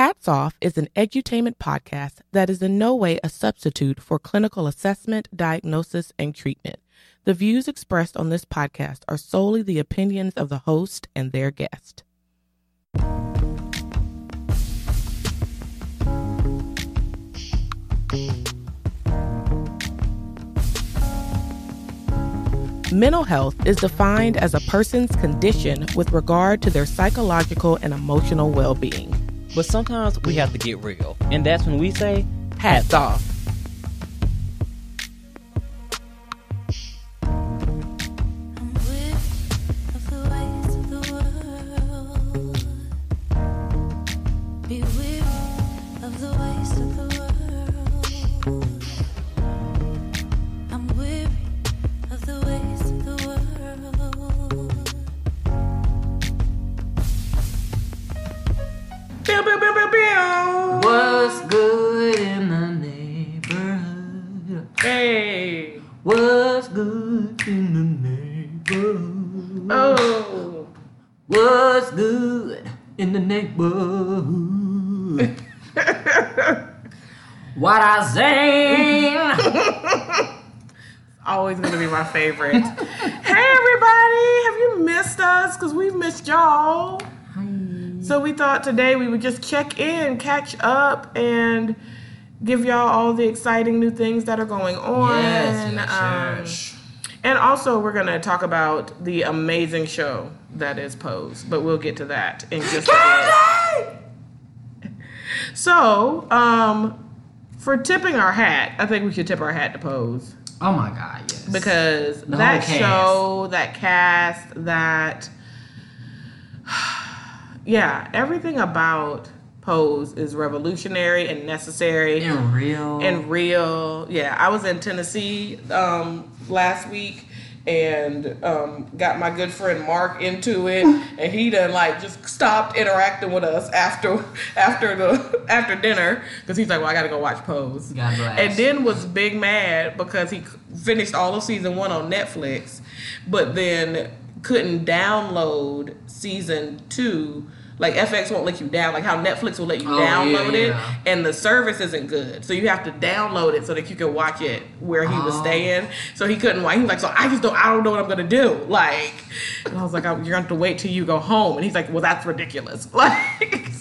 Hats Off is an edutainment podcast that is in no way a substitute for clinical assessment, diagnosis, and treatment. The views expressed on this podcast are solely the opinions of the host and their guest. Mental health is defined as a person's condition with regard to their psychological and emotional well being. But sometimes we have to get real, and that's when we say, hats off. What's good in the neighborhood? Oh. What's good in the neighborhood? what I sing? Always going to be my favorite. hey, everybody. Have you missed us? Because we've missed y'all. Hi. So we thought today we would just check in, catch up, and give y'all all the exciting new things that are going on. yes, yes, Um, yes. And also, we're going to talk about the amazing show that is Pose, but we'll get to that in just a bit. So, um, for tipping our hat, I think we should tip our hat to Pose Oh my god, yes. because The that show, that cast, that yeah, everything about Pose is revolutionary and necessary in real. and real. Yeah, I was in Tennessee um, last week and um, got my good friend Mark into it, and he done like just stopped interacting with us after after the after dinner because he's like, well, I gotta go watch Pose, God bless. and then was big mad because he finished all of season one on Netflix, but then couldn't download season two. Like FX won't let you down, like how Netflix will let you Oh, yeah, download it, and the service isn't good. So you have to download it so that you can watch it where he was Oh. staying. So he couldn't watch. He was like, so I just don't, I don't know what I'm gonna do. Like, and I was like, you're gonna have to wait till you go home. And he's like, well, that's ridiculous. Like,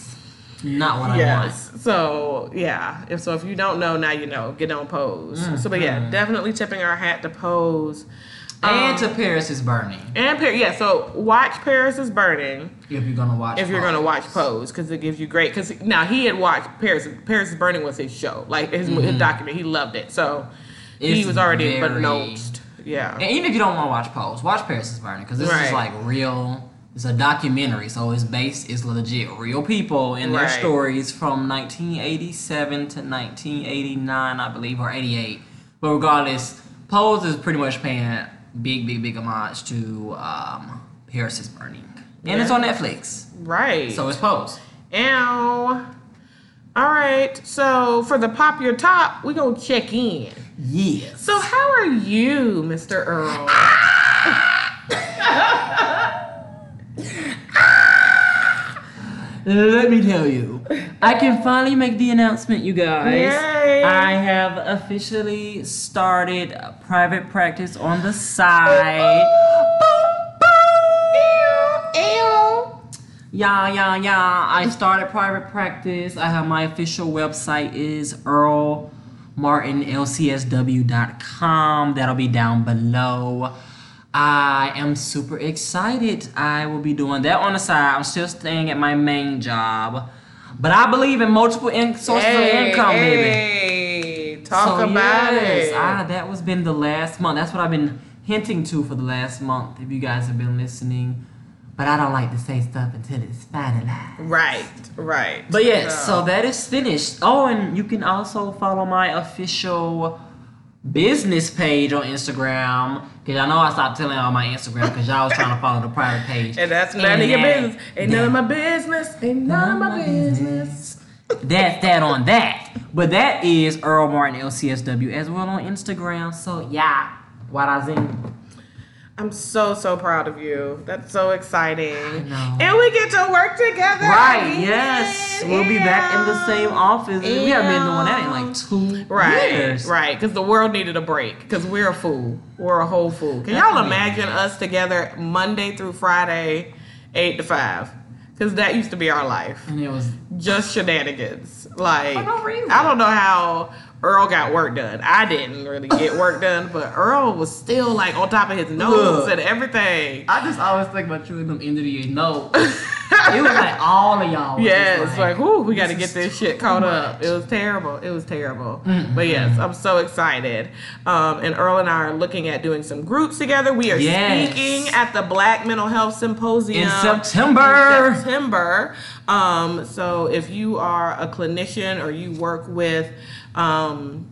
Not what I yes. So yeah. If so, if you don't know now, you know. Get on Pose. Mm, so, but yeah, mm. definitely tipping our hat to Pose. And Um, to Paris is burning. And Par- yeah, so watch Paris is Burning If you're gonna watch. if you're gonna watch Pose because it gives you great. Because now he had watched Paris. Paris is Burning was his show, like his, his document. He loved it, so he Mm-hmm. Was already very- unbeknownst. Yeah, And even if you don't want to watch Pose, watch Paris is Burning because this Right. is like real. It's a documentary, so it's based. It's legit real people and their Right. stories from 1987 to 1989, I believe, or 88. But regardless, Pose is pretty much paying big, big, big homage to um, Paris is Burning, and it's on Netflix. right. So it's Pose. Ow. All right. So for the pop your top, we gonna check in. Yes. So how are you, Mr. Earl? Let me tell you, I can finally make the announcement, you guys. Yay. I have officially started private practice on the side. Yeah, yeah, yeah. I started private practice. I have my official website is earlmartinlcsw.com. That'll be down below. I am super excited. I will be doing that on the side. I'm still staying at my main job. But I believe in multiple in- sources of income, baby. Hey, talk So, about yes, it. Ah, that was been the last month. That's what I've been hinting to for the last month. If you guys have been listening, but I don't like to say stuff until it's finalized. right, right. But yes, so that is finished. Oh, and you can also follow my official business page on Instagram. Cause I know I stopped telling y'all my Instagram because y'all was trying to follow the private page. and that's none of your that- business. Ain't none of my business. Ain't none of my business. That's that on that. But that is Earl Martin LCSW as well on Instagram. So yeah, what I think. I'm so so proud of you. That's so exciting. And we get to work together. Right, yes. We'll be back in the same office. We haven't been doing that in like two Right, years. right. Because the world needed a break. Because we're a fool. We're a whole fool. Can y'all imagine us together Monday through Friday, eight to five? Because that used to be our life. And it was Just shenanigans. Like For no reason. I don't know how Earl got work done. I didn't really get work done, but Earl was still like on top of his nose Look. and everything. I just always think about you and them end of the year notes. it was like all of y'all. Yes, just like, whoo, we got to get this shit caught up. It was terrible. It was terrible. But yes, I'm so excited. Um, and Earl and I are looking at doing some groups together. We are Yes. speaking at the Black Mental Health Symposium In September. in September. Um, so if you are a clinician or you work with um,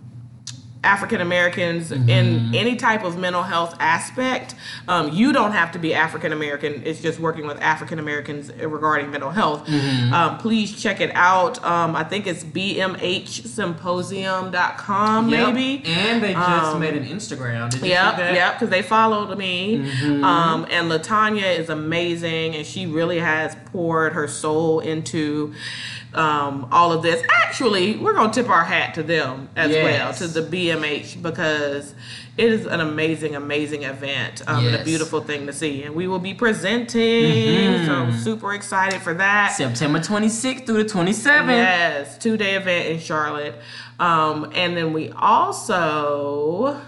African Americans Mm-hmm. in any type of mental health aspect. Um, you don't have to be African American. It's just working with African Americans regarding mental health. Mm-hmm. Um, please check it out. Um, I think it's bmhsymposium.com, Yep. maybe. And they just Um, made an Instagram. Did you Yep, see that? yep, because they followed me. Mm-hmm. Um, and Latanya is amazing, and she really has poured her soul into um, all of this. Actually, we're gonna tip our hat to them as well, to the BMH, because it is an amazing, amazing event um, and a beautiful thing to see. And we will be presenting, so I'm super excited for that. September 26th through the 27th. Yes, two day event in Charlotte. Um, and then we also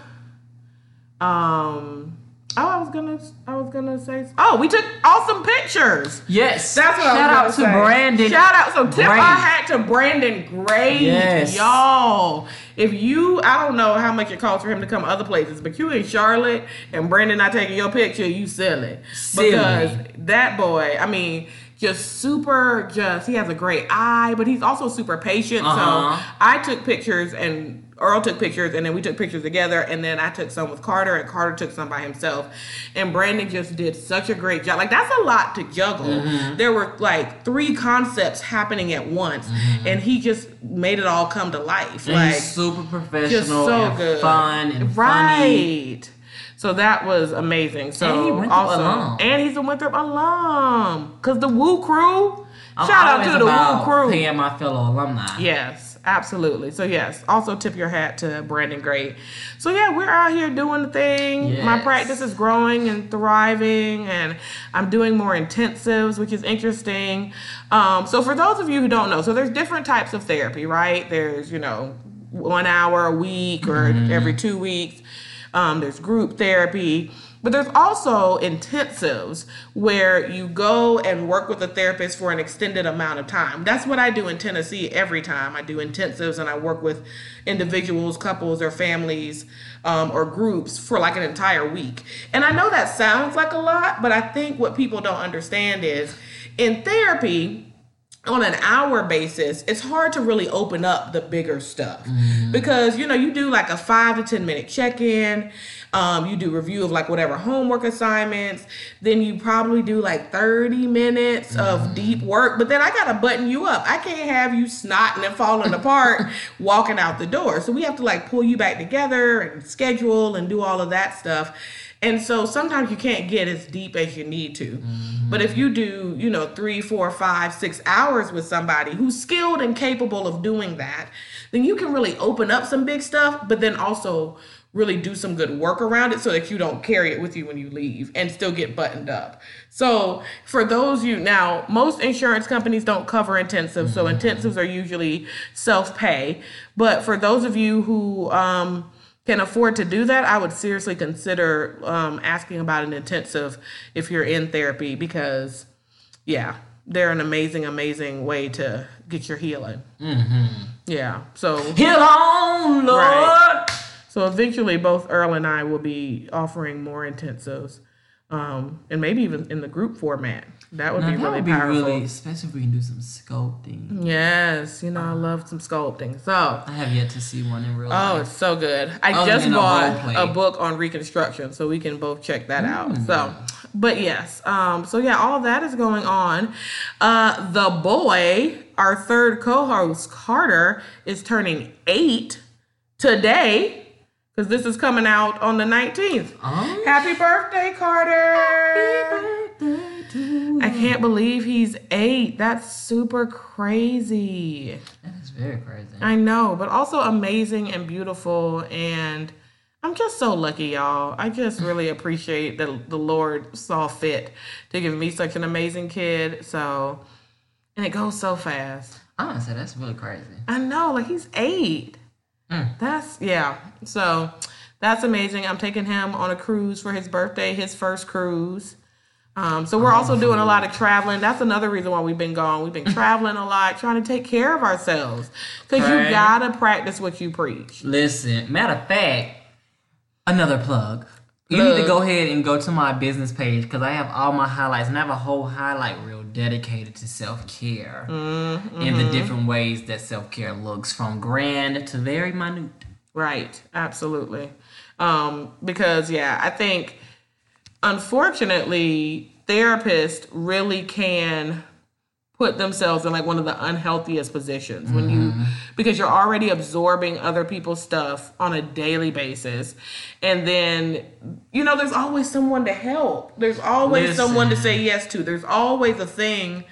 um oh I was gonna I was gonna say oh we took awesome pictures. Yes. That's what Shout I out was to gonna say. Brandon. Shout out so tip Gray. our hat to Brandon Gray. Yes. Y'all. If you I don't know how much it costs for him to come other places, but you in Charlotte and Brandon not taking your picture, you silly. Silly. Because that boy, I mean, just super just he has a great eye, but he's also super patient. Uh-huh. So I took pictures and Earl took pictures and then we took pictures together and then I took some with Carter and Carter took some by himself. And Brandon just did such a great job. Like that's a lot to juggle. Mm-hmm. There were like three concepts happening at once and he just made it all come to life. And like super professional so and good. fun and funny. So that was amazing. So And he Winthrop also, alum. and he's a Winthrop alum. Cause the Woo Crew. I'm shout out to the Woo Crew. Paying my fellow alumni. Yes, absolutely. So yes, also tip your hat to Brandon Gray. So yeah, we're out here doing the thing. My practice is growing and thriving, and I'm doing more intensives, which is interesting. Um, so for those of you who don't know, so there's different types of therapy, right? There's you know one hour a week or every two weeks. Um, there's group therapy. But there's also intensives where you go and work with a therapist for an extended amount of time. That's what I do in Tennessee every time. I do intensives and I work with individuals, couples, or families um, or groups for like an entire week. And I know that sounds like a lot, but I think what people don't understand is in therapy, on an hour basis, it's hard to really open up the bigger stuff because you know you do like a five to ten minute check in. Um, you do review of like whatever homework assignments. Then you probably do like 30 minutes of deep work. But then I gotta button you up. I can't have you snotting and falling apart walking out the door. So we have to like pull you back together and schedule and do all of that stuff. And so sometimes you can't get as deep as you need to. But if you do, you know, three, four, five, six hours with somebody who's skilled and capable of doing that, then you can really open up some big stuff, but then also really do some good work around it so that you don't carry it with you when you leave and still get buttoned up. So for those you now, most insurance companies don't cover intensives, so intensives are usually self-pay. But for those of you who um can afford to do that, I would seriously consider um, asking about an intensive if you're in therapy because, yeah, they're an amazing, amazing way to get your healing. Mm-hmm. Yeah. So, Heal on, Lord. Right. so eventually, both Earl and I will be offering more intensives, um, and maybe even in the group format. That would Now, be that really would be powerful. really, especially if we can do some sculpting. Yes, you know I love some sculpting. So. I have yet to see one in real Oh, life. Oh, it's so good. I Other just than a bought a book on reconstruction, so we can both check that out. Mm. So, but yes, um, so yeah, all that is going on. Uh, the boy, our third co-host Carter, is turning eight today because this is coming out on the nineteenth. Oh. Happy birthday, Carter! I can't believe he's eight. That's super crazy. That is very crazy. I know, but also amazing and beautiful. And I'm just so lucky, y'all. I just really appreciate that the Lord saw fit to give me such an amazing kid. So, and it goes so fast. Honestly, that's really crazy. I know, like he's eight. Mm. That's yeah. So that's amazing. I'm taking him on a cruise for his birthday, his first cruise. Um, so we're also doing a lot of traveling. That's another reason why we've been gone. We've been traveling a lot, trying to take care of ourselves. Because you gotta practice what you preach. Listen, matter of fact, another plug. You need to go ahead and go to my business page because I have all my highlights and I have a whole highlight reel dedicated to self care Mm-hmm. and the different ways that self care looks from grand to very minute. Right. Absolutely. Um, because yeah, I think unfortunately therapists really can put themselves in like one of the unhealthiest positions when you mm-hmm. because you're already absorbing other people's stuff on a daily basis. And then you know there's always someone to help. There's always Listen. someone to say yes to. There's always a thing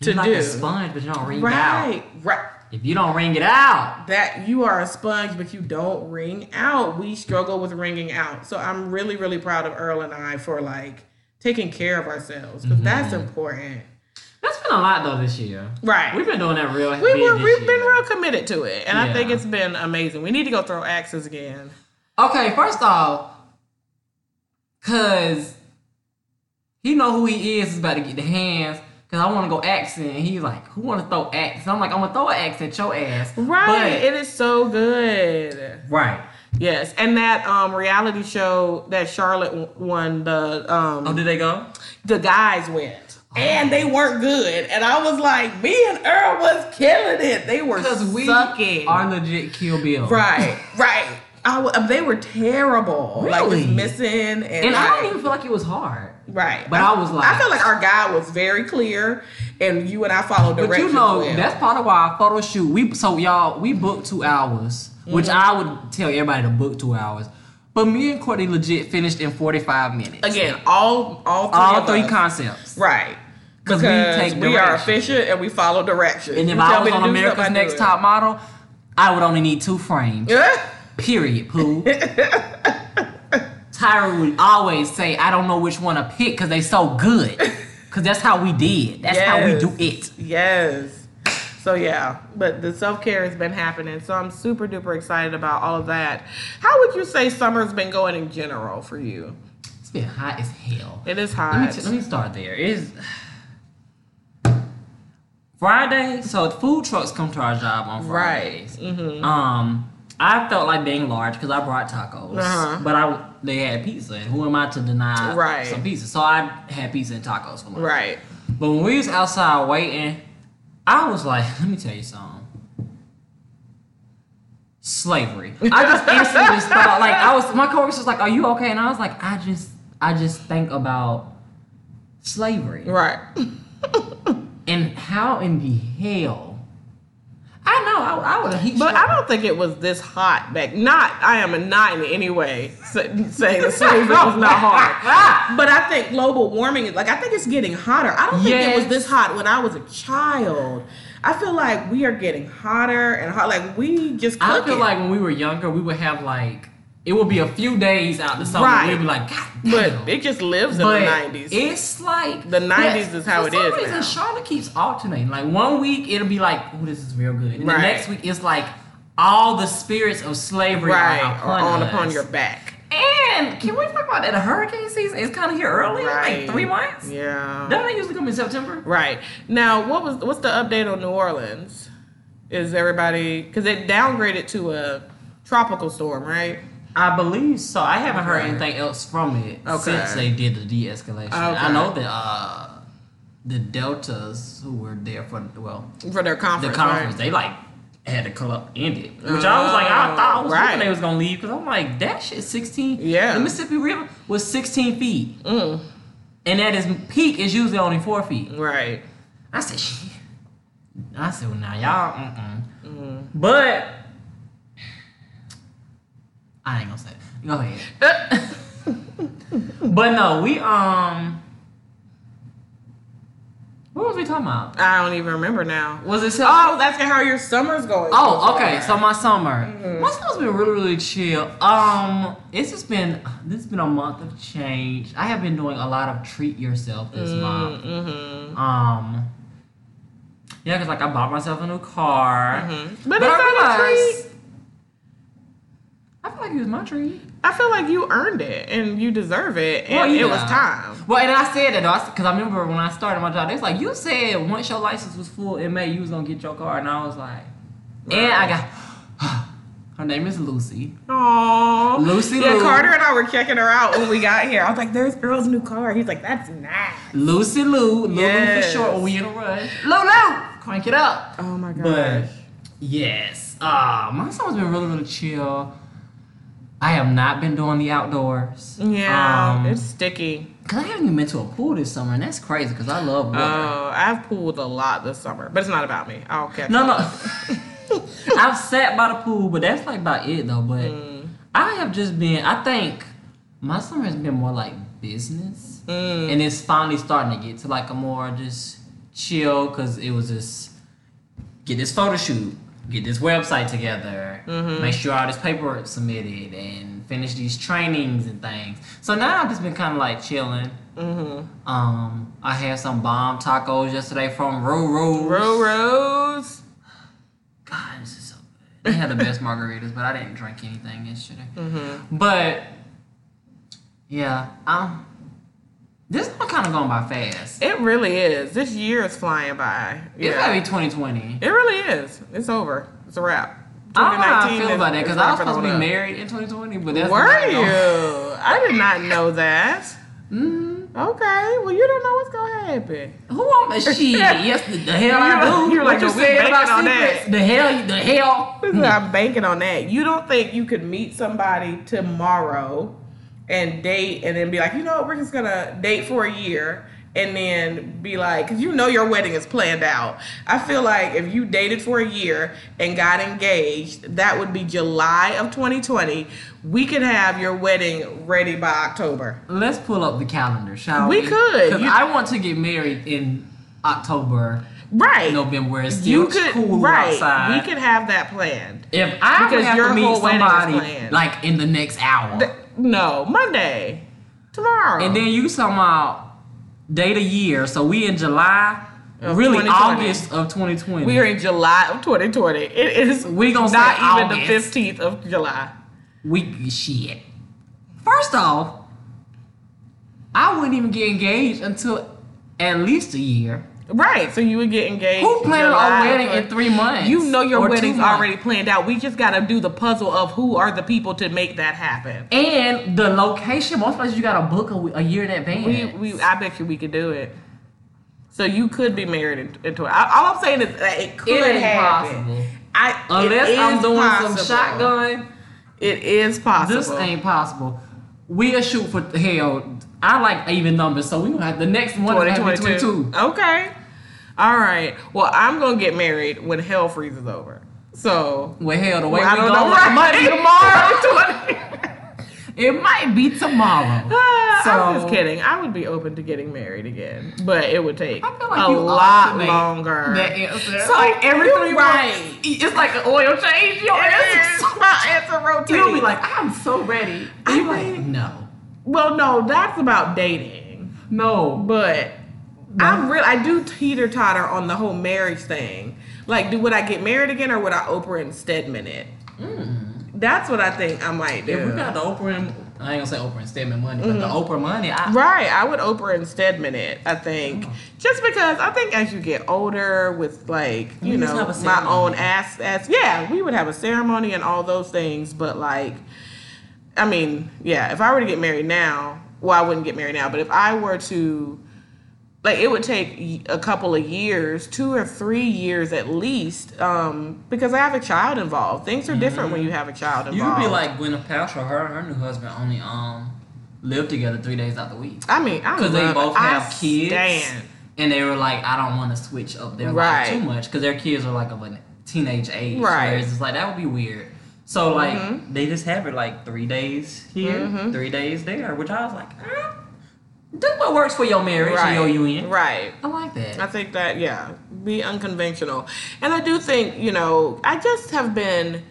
to You're like do. a sponge, but you don't wring it right. out. right If you don't wring it out, that you are a sponge, but you don't wring out. We struggle with wringing out. So I'm really, really proud of Earl and I for like taking care of ourselves because that's mm-hmm. important. that's been a lot though this year. Right. We've been doing that real. we were, we've been real committed to it, and I think it's been amazing. We need to go throw axes again. Okay, first off, cause he know who he is is about to get the hands. Cause I want to go axing, and he's like, "Who want to throw axe?" I'm like, "I'm gonna throw an axe at your ass." Right. But- it is so good. right. Yes, and that um reality show that Charlotte won the um Oh, did they go? the guys went. And they weren't good. And I was like, me and Earl was killing it. They were Because we sucking. are legit Kill Bill. Right, right. I w- they were terrible. Like Really? just missing and, And I like- don't even feel like it was hard. Right. but I was like- I felt like our guy was very clear, and you and I followed But you know, well. that's part of our photo shoot. We so y'all we booked two hours, which Mm-hmm. I would tell everybody to book two hours. But me and Courtney legit finished in 45 minutes. again all all three all three us. concepts. Right. Because we take we are directions. efficient and we follow directions. And if You I was on America's Next Top Model, I would only need two frames. Period, Pooh. Tyra would always say, I don't know which one to pick because they so good. Because that's how we did. That's how we do it. Yes. So yeah, but the self care has been happening. So I'm super duper excited about all of that. How would you say summer's been going in general for you? It's been hot as hell. It is Let me, hot. t- let me start there. It is Friday, so food trucks come to our job on Right. Fridays. Um, I felt like being large because I brought tacos, Uh-huh. but I they had pizza, and who am I to deny Right. some pizza? So I had pizza and tacos for lunch. right. But when we was outside waiting, I was like, let me tell you something. Slavery. I just instantly thought like I was my coworker was like, Are you okay? And I was like, I just I just think about slavery. Right. And how in the hell I know I, I would have But. I don't think it was this hot back. Not, I am not in any way sa- saying that slavery was not hard. But I think global warming is like, I think it's getting hotter. I don't think it was this hot when I was a child. I feel like we are getting hotter and hot. Like we just I cooking. feel like when we were younger, we would have like it will be a few days out the summer. Right. We'll be like, God but damn. it just lives in But the 90s. It's like The 90s but is how it some Reason, now. Charlotte keeps alternating. Like one week it'll be like, "Oh, this is real good," and Right. the next week it's like all the spirits of slavery right. are upon, on upon your back. And can we talk about that? The hurricane season is kind of here early, Right. like three months. Yeah. They usually come in September? Right. Now, what was what's the update on New Orleans? Is everybody because it downgraded to a tropical storm, right? I believe so. I haven't heard anything else from it Okay. since they did the de-escalation. I know that uh, the Deltas who were there for well For their conference, the conference. right? they like had to the club ended, which I was like, I thought I was Right. hoping they was gonna leave because I'm like, that shit 16. Yeah. the Mississippi River was 16 feet, Mm. and at its peak is usually only four feet. Right. I said, shit. I said, well, now y'all, mm-mm. Mm. But I ain't gonna say it. Go ahead. but no, we um What was we talking about? I don't even remember now. Was it? Oh, I was asking how your summer's going. Oh, okay. So my summer, Mm-hmm. my summer's been really, really chill. Um, it's just been this has been a month of change. I have been doing a lot of treat yourself this month. Mm-hmm. Um, yeah, cause like I bought myself a new car, Mm-hmm. But, but it's I not a realized treat. I feel like it was my treat. I feel like you earned it and you deserve it, and Well, it was time. Well, and I said that though, because I remember when I started my job, they was like, you said once your license was full in May, you was gonna get your car, and I was like, and I got. Her name is Lucy. Aww. Lucy Yeah, Lou. Carter and I were checking her out when we got here. I was like, "There's girl's new car." He's like, "That's nice." Lucy Lou, Lulu Yes. for short when we in a rush. Lulu, crank it up. Oh my gosh. But yes, uh, my summer's been really, really chill. I have not been doing the outdoors. yeah, um, it's sticky. cause I haven't even been to a pool this summer, and that's crazy. Cause I love water. Oh, I've pooled a lot this summer, but it's not about me. I'll catch no, no. I've sat by the pool, but that's like about it though. But Mm. I have just been. I think my summer has been more like business, Mm. and it's finally starting to get to like a more just chill. Cause it was just get this photo shoot, get this website together, Mm-hmm. make sure all this paperwork submitted, and finish these trainings and things. So now I've just been kind of like chilling. Mm-hmm. Um, I had some bomb tacos yesterday from Roro. Row Rose. God, this is so good. They had the best margaritas, but I didn't drink anything yesterday. Mm-hmm. But yeah, um, this one kind of going by fast. It really is. This year is flying by. It's Yeah. gotta be 2020. It really is. It's over. It's a wrap. I don't know how I feel is- about that because I was supposed to be up. married in 2020, but that's Were you? I did not know that. Mhm. Okay, well you don't know what's gonna happen. Who am I? Shit, yes, the, the hell I You're- do. you're like, you no, we about banking on that. The hell, the hell. I'm banking on that. You don't think you could meet somebody tomorrow and date and then be like, you know what, we're just gonna date for a year and then be like, because you know your wedding is planned out. I feel like if you dated for a year and got engaged, that would be July of 2020. We could have your wedding ready by October. Let's pull up the calendar, shall We we? could. Because I want to get married in October, Right. November, where it's you still could cool right. outside. We could have that planned. If I Because would have to meet is somebody like in the next hour, Th- no, Monday. Tomorrow. and then you talking about date a year, so we in July, Of really August of 2020. We are in July of 2020. It is We gonna not even the 15th of July. we shit. First off, I wouldn't even get engaged until at least a year. Right. So you would get engaged. Who planning July a wedding or- in three months? You know your wedding's already planned out. We just got to do the puzzle of who are the people to make that happen. And the location, most places you gotta book a, a year in advance. We, we, I bet you we could do it. So you could be married in, in 20. I- All I'm saying is that it could it happen. possible. I, Unless it I'm doing possible. some shotgun, It is possible. this ain't possible. We'll shoot for hell. I like even numbers, so we gonna have the next one is gonna be 2022. Okay. All right. Well, I'm gonna get married when hell freezes over. So Well, hell, the way Well, I don't going, know. it might be Right. tomorrow. it might be tomorrow. Ah, I'm just kidding. I would be open to getting married again, but it would take like a lot longer. That answer. So, like every you're three right. months, it's like an oil change. Your answer. My answer rotates. You'll be like, I'm so ready. And you I like, no, well, no, that's about dating. no. But I'm real. I do teeter totter on the whole marriage thing. Like, do would I get married again, or would I Oprah and Stedman it? Mm. That's what I think I might do. If we got the Oprah and I ain't gonna say Oprah and Stedman money, but the mm-hmm. Oprah money, I, Right, I would Oprah and Stedman it. I think Oh. just because I think as you get older, with like you You know my own ass ass, yeah, we would have a ceremony and all those things. But like, I mean, yeah, if I were to get married now, well, I wouldn't get married now. But if I were to, like, it would take a couple of years, two or three years at least, um, because I have a child involved. Things are different when you have a child Mm-hmm. you involved. would be like Gwyneth Paltrow. Her her new husband only um live together three days out the week I mean, I because they both it. I have kids. stand. And they were like, I don't want to switch up their Right. life too much because their kids are like of a teenage age. Right. Whereas it's like that would be weird. So like Mhm. they just have it like three days here, Mhm. three days there, which I was like, ah. Do what works for your marriage right, and your union. right. I like that. I think that yeah, be unconventional, and I do think you know I just have been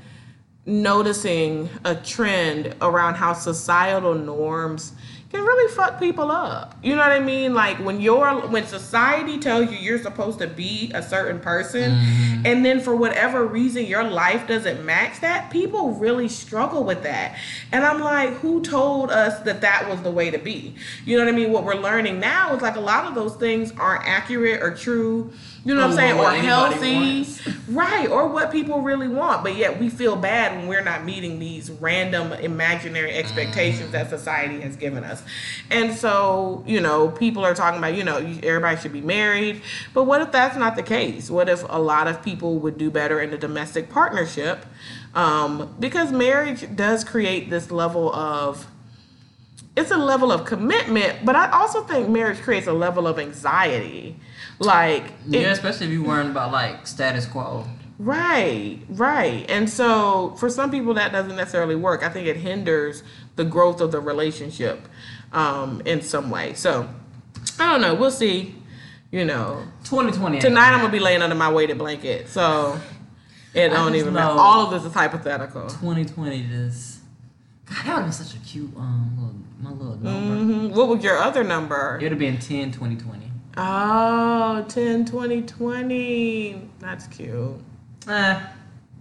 noticing a trend around how societal norms can really fuck people up. You know what I mean? Like when you're when society tells you you're supposed to be a certain person mm-hmm. and then for whatever reason your life doesn't match that, people really struggle with that. And I'm like, who told us that that was the way to be? You know what I mean? What we're learning now is like a lot of those things aren't accurate or true. You know what I'm saying? Or Or what anybody healthy. wants. Right, or what people really want, but yet we feel bad when we're not meeting these random imaginary expectations that society has given us. And so, you know, people are talking about, you know, everybody should be married, but what if that's not the case? What if a lot of people would do better in a domestic partnership? Um, because marriage does create this level of it's a level of commitment, but I also think marriage creates a level of anxiety. Like it- yeah, especially if you're worrying about like status quo. Right, right. And so for some people that doesn't necessarily work. I think it hinders the growth of the relationship um, in some way. So I don't know. We'll see. You know, 2020. tonight I'm gonna be laying under my weighted blanket. So it don't even matter. All of this is hypothetical. 2020 just. God, that would have been such a cute um little, my little number. hmm What was your other number? It would have been 10, 2020. Oh, 10, 20, 20. That's cute. Eh.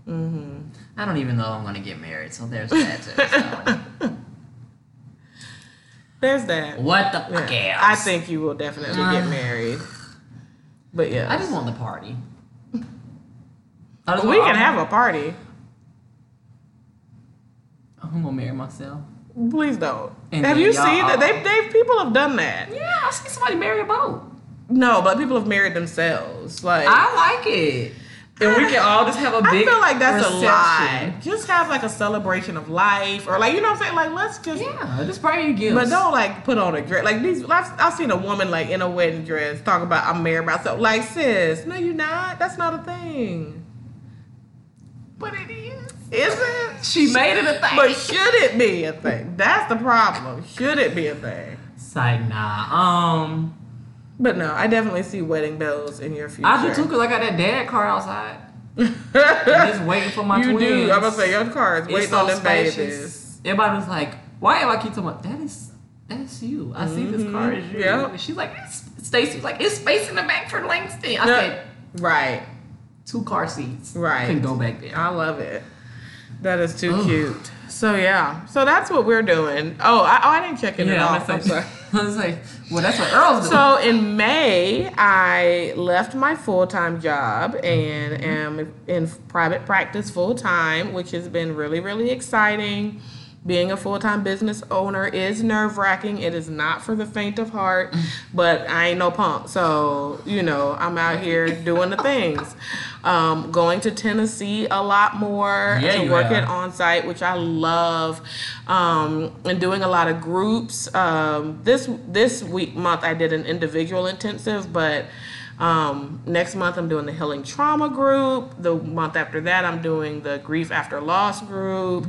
Mm-hmm. I don't even know I'm gonna get married, so there's that too. There's that. what the fuck Yeah. I think you will definitely get married. But yeah. I just want the party. We want- can have a party. I'm gonna marry myself. Please don't. And have you y'all- seen that? They they people have done that. Yeah, I see somebody marry a boat. No, but people have married themselves. Like I like it. And we can all just have a big. I feel like that's a lie. Just have like a celebration of life, or like you know what I'm saying. Like let's just. Yeah, just bring your gifts. But don't like put on a dress like these. I've, I've seen a woman like in a wedding dress talk about I'm married myself. Like sis, no, you're not. That's not a thing. But it is. Is it? She made it a thing. But should it be a thing? That's the problem. Should it be a thing? It's like nah. Um, But no, I definitely see wedding bells in your future. I do too, cause I got that dad car outside. just waiting for my you twins. do. I'm gonna say your car is waiting so on them spacious. babies. Everybody was like, "Why am I keep talking about that? Is that's you? I see this car mm-hmm. is you." Yep. And she's like, it's, "Stacy's like, it's space in the back for Langston." I Yeah. said, Right. two car seats. Right. Can go back there. I love it. That is too Ugh. cute. So yeah. So that's what we're doing. Oh, I, oh, I didn't check it at yeah, all. I'm sorry. I was like, well, that's what Earl's doing. So in May, I left my full time job and am in private practice full time, which has been really, really exciting. Being a full time business owner is nerve wracking. It is not for the faint of heart, but I ain't no punk. So, you know, I'm out here doing the things. Um, going to Tennessee a lot more Yeah, to you work are. it on site, which I love, um, and doing a lot of groups. Um, this this week month I did an individual intensive, but um, next month I'm doing the healing trauma group. The month after that I'm doing the grief after loss group.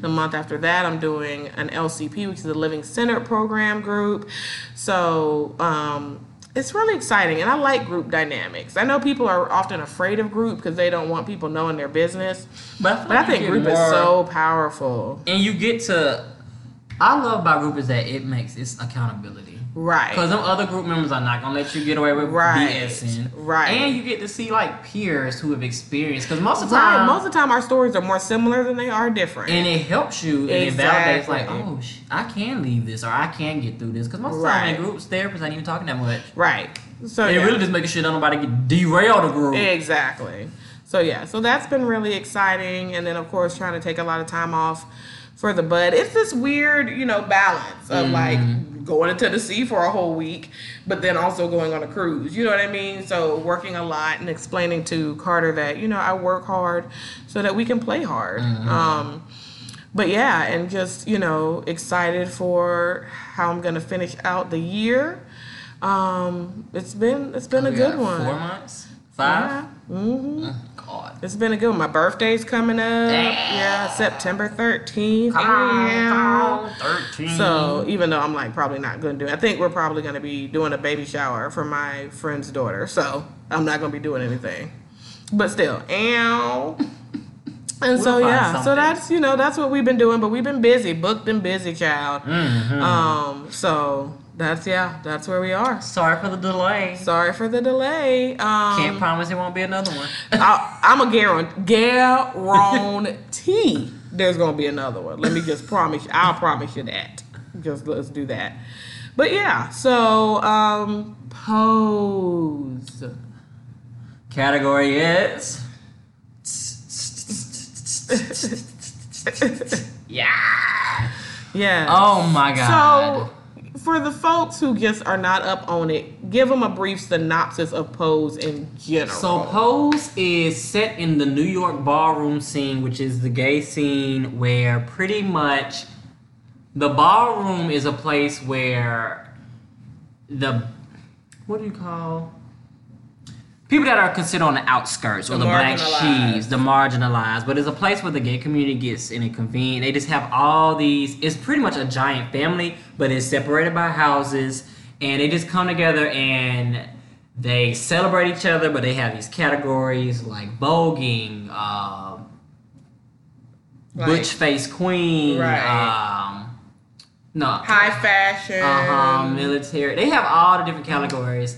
The month after that I'm doing an LCP, which is a living centered program group. So. Um, it's really exciting and I like group dynamics. I know people are often afraid of group because they don't want people knowing their business. but I, But like you think group is so powerful. and you get to. I love about group is that it makes it's accountability. Right. Because them other group members are not gonna let you get away with Right. BSing. Right. And you get to see like peers who have experienced. Because most of the Right. time, Most of the time our stories are more similar than they are different. and it helps you and it validates like, oh, sh- I can leave this or I can get through this. Because most of the Right. time in groups, therapists ain't even talking that much. right. So They yeah. really just making sure that nobody get derail the group. Exactly. So yeah, so that's been really exciting, and then of course trying to take a lot of time off for the bud. It's this weird, you know, balance of Mm-hmm. like going to Tennessee for a whole week, but then also going on a cruise. You know what I mean? So working a lot and explaining to Carter that you know I work hard so that we can play hard. Mm-hmm. Um, but yeah, and just you know excited for how I'm gonna finish out the year. Um, it's been it's been a good one. Four months? Five? Yeah. hmm God. It's been a good one. My birthday's coming up. Yeah, September 13th. Come on, Yeah. come on, 13. So even though I'm like probably not going to do it, I think we're probably going to be doing a baby shower for my friend's daughter. So I'm not going to be doing anything. But still, ow. And so We'll find yeah, so that's you know that's what we've been doing, but we've been busy, booked and busy, child. Mm-hmm. Um, so that's yeah, that's where we are. Sorry for the delay. Sorry for the delay. Um, Can't promise it won't be another one. I, I'm a guarantee, guarantee there's gonna be another one. Let me just promise. You, I'll promise you that. Just let's do that. But yeah, so um, pose. Category is. yeah. Yeah. Oh my god. So for the folks who just are not up on it, give them a brief synopsis of pose in general. So Pose is set in the New York ballroom scene, which is the gay scene where pretty much the ballroom is a place where the what do you call people that are considered on the outskirts or The black sheaves, the marginalized, but it's a place where the gay community gets in and convene. They just have all these. It's pretty much a giant family, but it's separated by houses, and they just come together and they celebrate each other. But they have these categories like voguing, um, Like- butch face queen, Right. um, no, high fashion. uh-huh, military. They have all the different categories.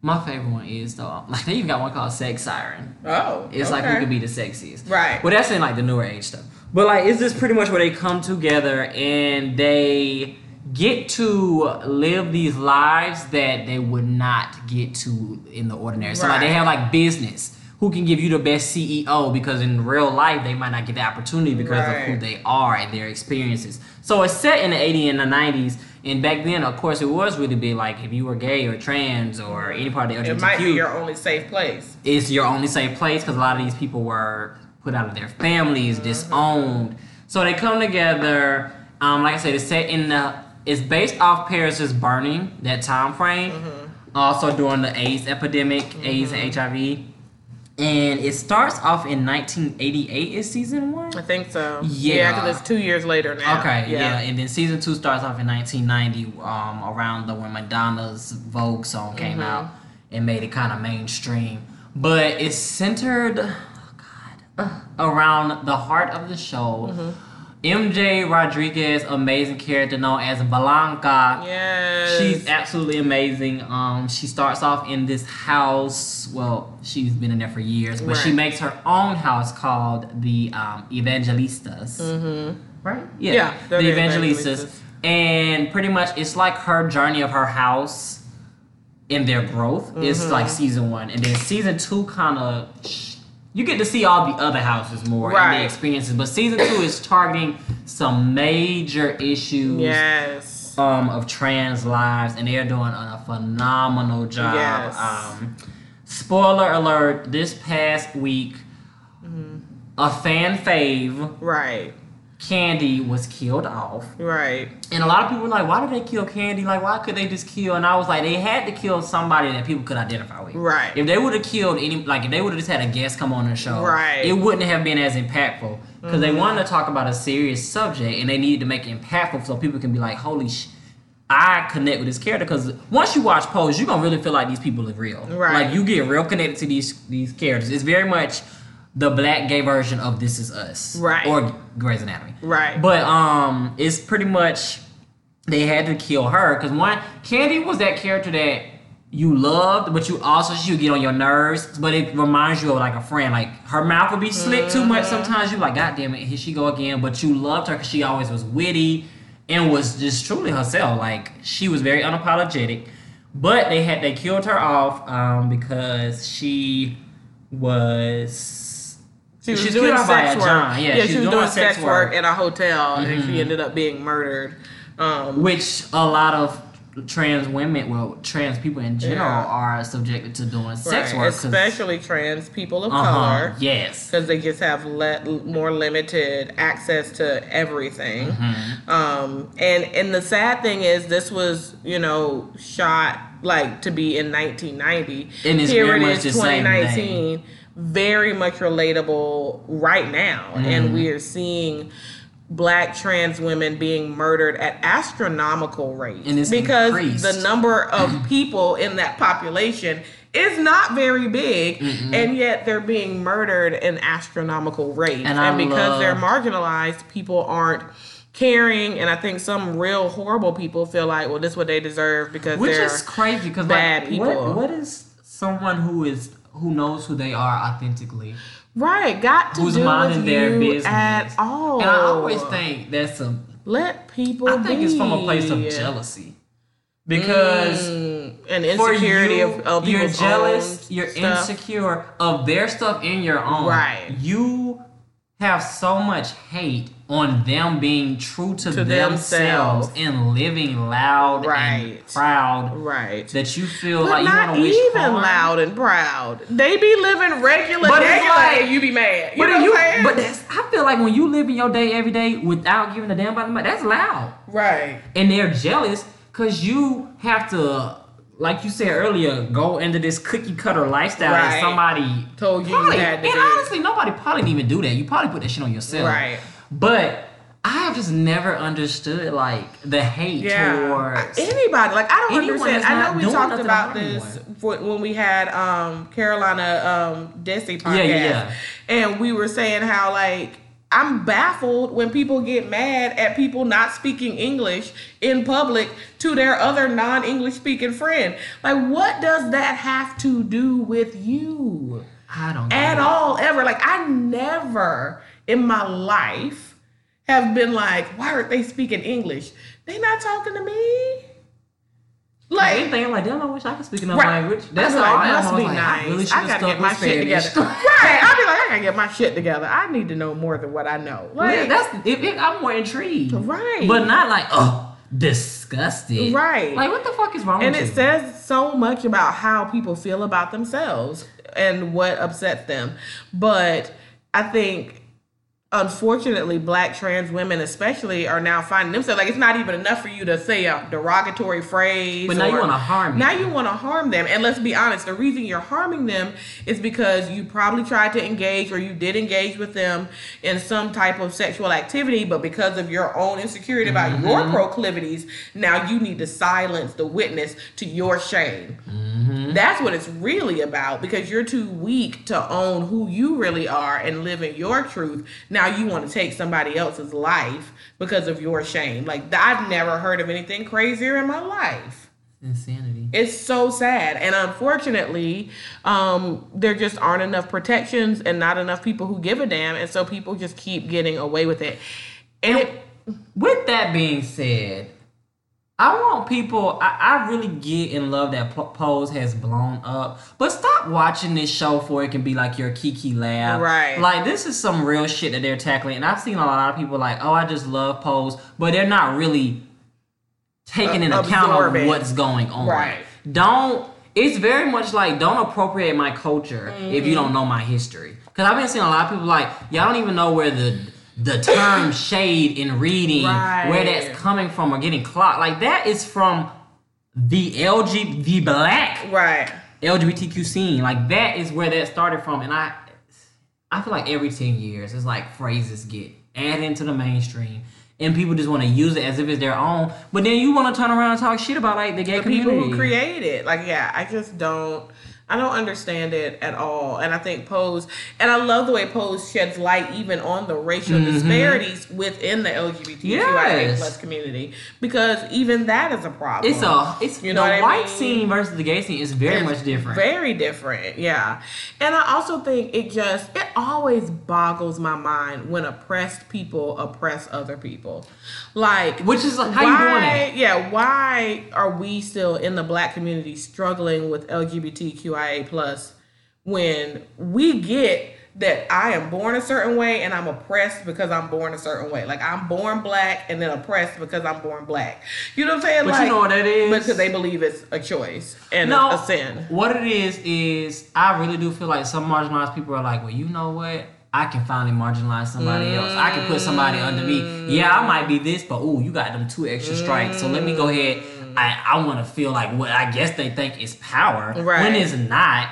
My favorite one is though, like they even got one called Sex Siren. Oh, It's like okay. who could be the sexiest. Right. Well, that's in like the newer age stuff. But like, is this pretty much where they come together and they get to live these lives that they would not get to in the ordinary. So like, they have like business. Who can give you the best CEO? Because in real life, they might not get the opportunity because of who they are and their experiences. So it's set in the 80s and the 90s. And back then, of course, it was really big. Like if you were gay or trans or any part of the LGBTQ, It might be your only safe place. it's your only safe place because a lot of these people were put out of their families, mm-hmm. disowned. So they come together. Um, like I said, it's set in the. It's based off Paris's burning that time frame. Mm-hmm. Also during the AIDS epidemic, AIDS and mm-hmm. HIV, and it starts off in 1988. Is season one? I think so. Yeah. because it's two years later now. Okay, yeah. and then season two starts off in 1990, um, around the when Madonna's Vogue song came Mm-hmm. out and made it kind of mainstream. But it's centered, oh God, around the heart of the show. Mm-hmm. MJ Rodriguez, amazing character known as Blanca. Yes. She's absolutely amazing. Um, she starts off in this house. Well, she's been in there for years, but she makes her own house called the um, Evangelistas. Mm-hmm. Right? Yeah, Yeah, the the Evangelistas. Evangelistas. And pretty much, it's like her journey of her house and their growth. It's Mm-hmm. like season one, and then season two kind of. You get to see all the other houses more and the experiences, but season two is targeting some major issues Yes. um, of trans lives, and they're doing a phenomenal job. Yes. Um, spoiler alert: This past week, Mm-hmm. a fan fave, Right. Candy, was killed off, Right. and a lot of people were like, "Why did they kill Candy? Like, why could they just kill?" And I was like, "They had to kill somebody that people could identify with. Right. If they would have killed any, like, if they would have just had a guest come on the show, Right. Mm-hmm. it wouldn't have been as impactful because they wanted to talk about a serious subject and they needed to make it impactful so people can be like, "Holy sh." I connect with this character because once you watch Pose, you're gonna really feel like these people are real. Right. Like you get real connected to these these characters. It's very much the black gay version of This Is Us. Right. Or Grey's Anatomy. Right. But um, it's pretty much they had to kill her because one, Candy was that character that you loved, but you also she would get on your nerves. But it reminds you of like a friend. Like her mouth would be slick too much sometimes. You like, God damn it, here she go again. But you loved her because she always was witty and was just truly herself. Like she was very unapologetic. But they had they killed her off um, because she was She was She's doing sex work. John. Yeah, Yeah, she she was was doing doing sex work work. in a hotel, and she ended up being murdered. Um, which a lot of trans women, well, trans people in general, Yeah. are subjected to doing sex right, work. especially trans people of uh-huh, color. Yes. because they just have more limited access to everything. Mm-hmm. Um, and and the sad thing is, this was you know shot like to be in 1990. And it's Here it is it much is, the same 2019. Very much relatable right now, Mm-hmm. and we are seeing black trans women being murdered at astronomical rates And it's because increased. the number of people in that population is not very big and yet they're being murdered in astronomical rates And and, because they're marginalized people aren't caring and i think some real horrible people feel like well this is what they deserve because Which they're is crazy because bad like, people. What, what is someone who is who knows who they are authentically? right got to Who's do minding with their business at all And I always think that's a. let people I think it's from a place of jealousy because. Mm, and For insecurity you, of, of you're jealous, you're stuff. insecure of their stuff in your own. Right. You have so much hate on them being true to, To themselves, themselves. and living loud and Right. proud right that you feel but like you want to wish even harm. loud and proud. They be living regular But it's regular like- and you be mad. You But, know you, what I'm saying? but that's, I feel like when you live in your day every day without giving a damn about them, that's loud. right. and they're jealous because you have to, like you said earlier, go into this cookie cutter lifestyle that somebody Told you you had to and do. honestly, nobody probably didn't even do that. You probably put that shit on yourself, Right. But I have just never understood like the hate Yeah. towards. Anybody. Like I don't understand. I know we talked about this for, when we had um Carolina um Desi podcast. Yeah, yeah, yeah. And we were saying how like I'm baffled when people get mad at people not speaking English in public to their other non-English speaking friend. Like what does that have to do with you? I don't know. at know. all ever. Like I never in my life have been like, why aren't they speaking English? They're not talking to me. Like Anything like damn, I wish I could speak another Right. language. That's all like, I must be like, nice. I really I gotta get my with shit together. right. I'll be like, gotta get my shit together. I need to know more than what I know. Yeah, that's if, I'm more intrigued, Right. But not like oh disgusted, Right. Like what the fuck is wrong and it you? says so much about how people feel about themselves and what upsets them. But I think unfortunately black trans women especially are now finding themselves like it's not even enough for you to say a derogatory phrase But now you wanna harm now them. you want to harm them and let's be honest the reason you're harming them is because you probably tried to engage or you did engage with them in some type of sexual activity but because of your own insecurity about Mm-hmm. your proclivities now you need to silence the witness to your shame Mm-hmm. that's what it's really about because you're too weak to own who you really are and live in your truth. Now you want to take somebody else's life because of your shame. Like I've never heard of anything crazier in my life. Insanity. It's so sad. And unfortunately, um, there just aren't enough protections and not enough people who give a damn. And so people just keep getting away with it. And it, With that being said, I want people. I, I really get and love that Pose has blown up, but stop watching this show for it can be like your Kiki Lab. Right. Like this is some real shit that they're tackling, and I've seen a lot of people like, oh, I just love Pose, but they're not really taking Uh, in account of what's going on. Right. Don't. It's very much like don't appropriate my culture if Mm-hmm. you don't know my history. Because I've been seeing a lot of people like y'all don't even know where the the term shade in reading where that's coming from or getting clocked. Like that is from the LG the black right. LGBTQ scene. Like that is where that started from. And I I feel like every 10 years it's like phrases get added into the mainstream. And people just want to use it as if it's their own. But then you want to turn around and talk shit about like the gay the community. people who create it. Like, yeah, I just don't. I don't understand it at all. And I think Pose, and I love the way Pose sheds light even on the racial mm-hmm. disparities within the LGBTQIA Yes. plus community because even that is a problem. It's a it's You know the what I white mean? scene versus the gay scene is very It's much different. Very different, yeah. And I also think it just it always boggles my mind when oppressed people oppress other people. Like Which is like, how you doing that? Yeah, why are we still in the black community struggling with LGBTQIA plus when we get that I am born a certain way and I'm oppressed because I'm born a certain way. Like I'm born black and then oppressed because I'm born black. You know what I'm saying? But you know what that is? Because they believe it's a choice and no, a sin. What it is is I really do feel like some marginalized people are like, well, you know what? I can finally marginalize somebody else. I can put somebody under me. Yeah, I might be this, but ooh, you got them two extra strikes. So let me go ahead. I, I want to feel like what I guess they think is power Right. when it's not.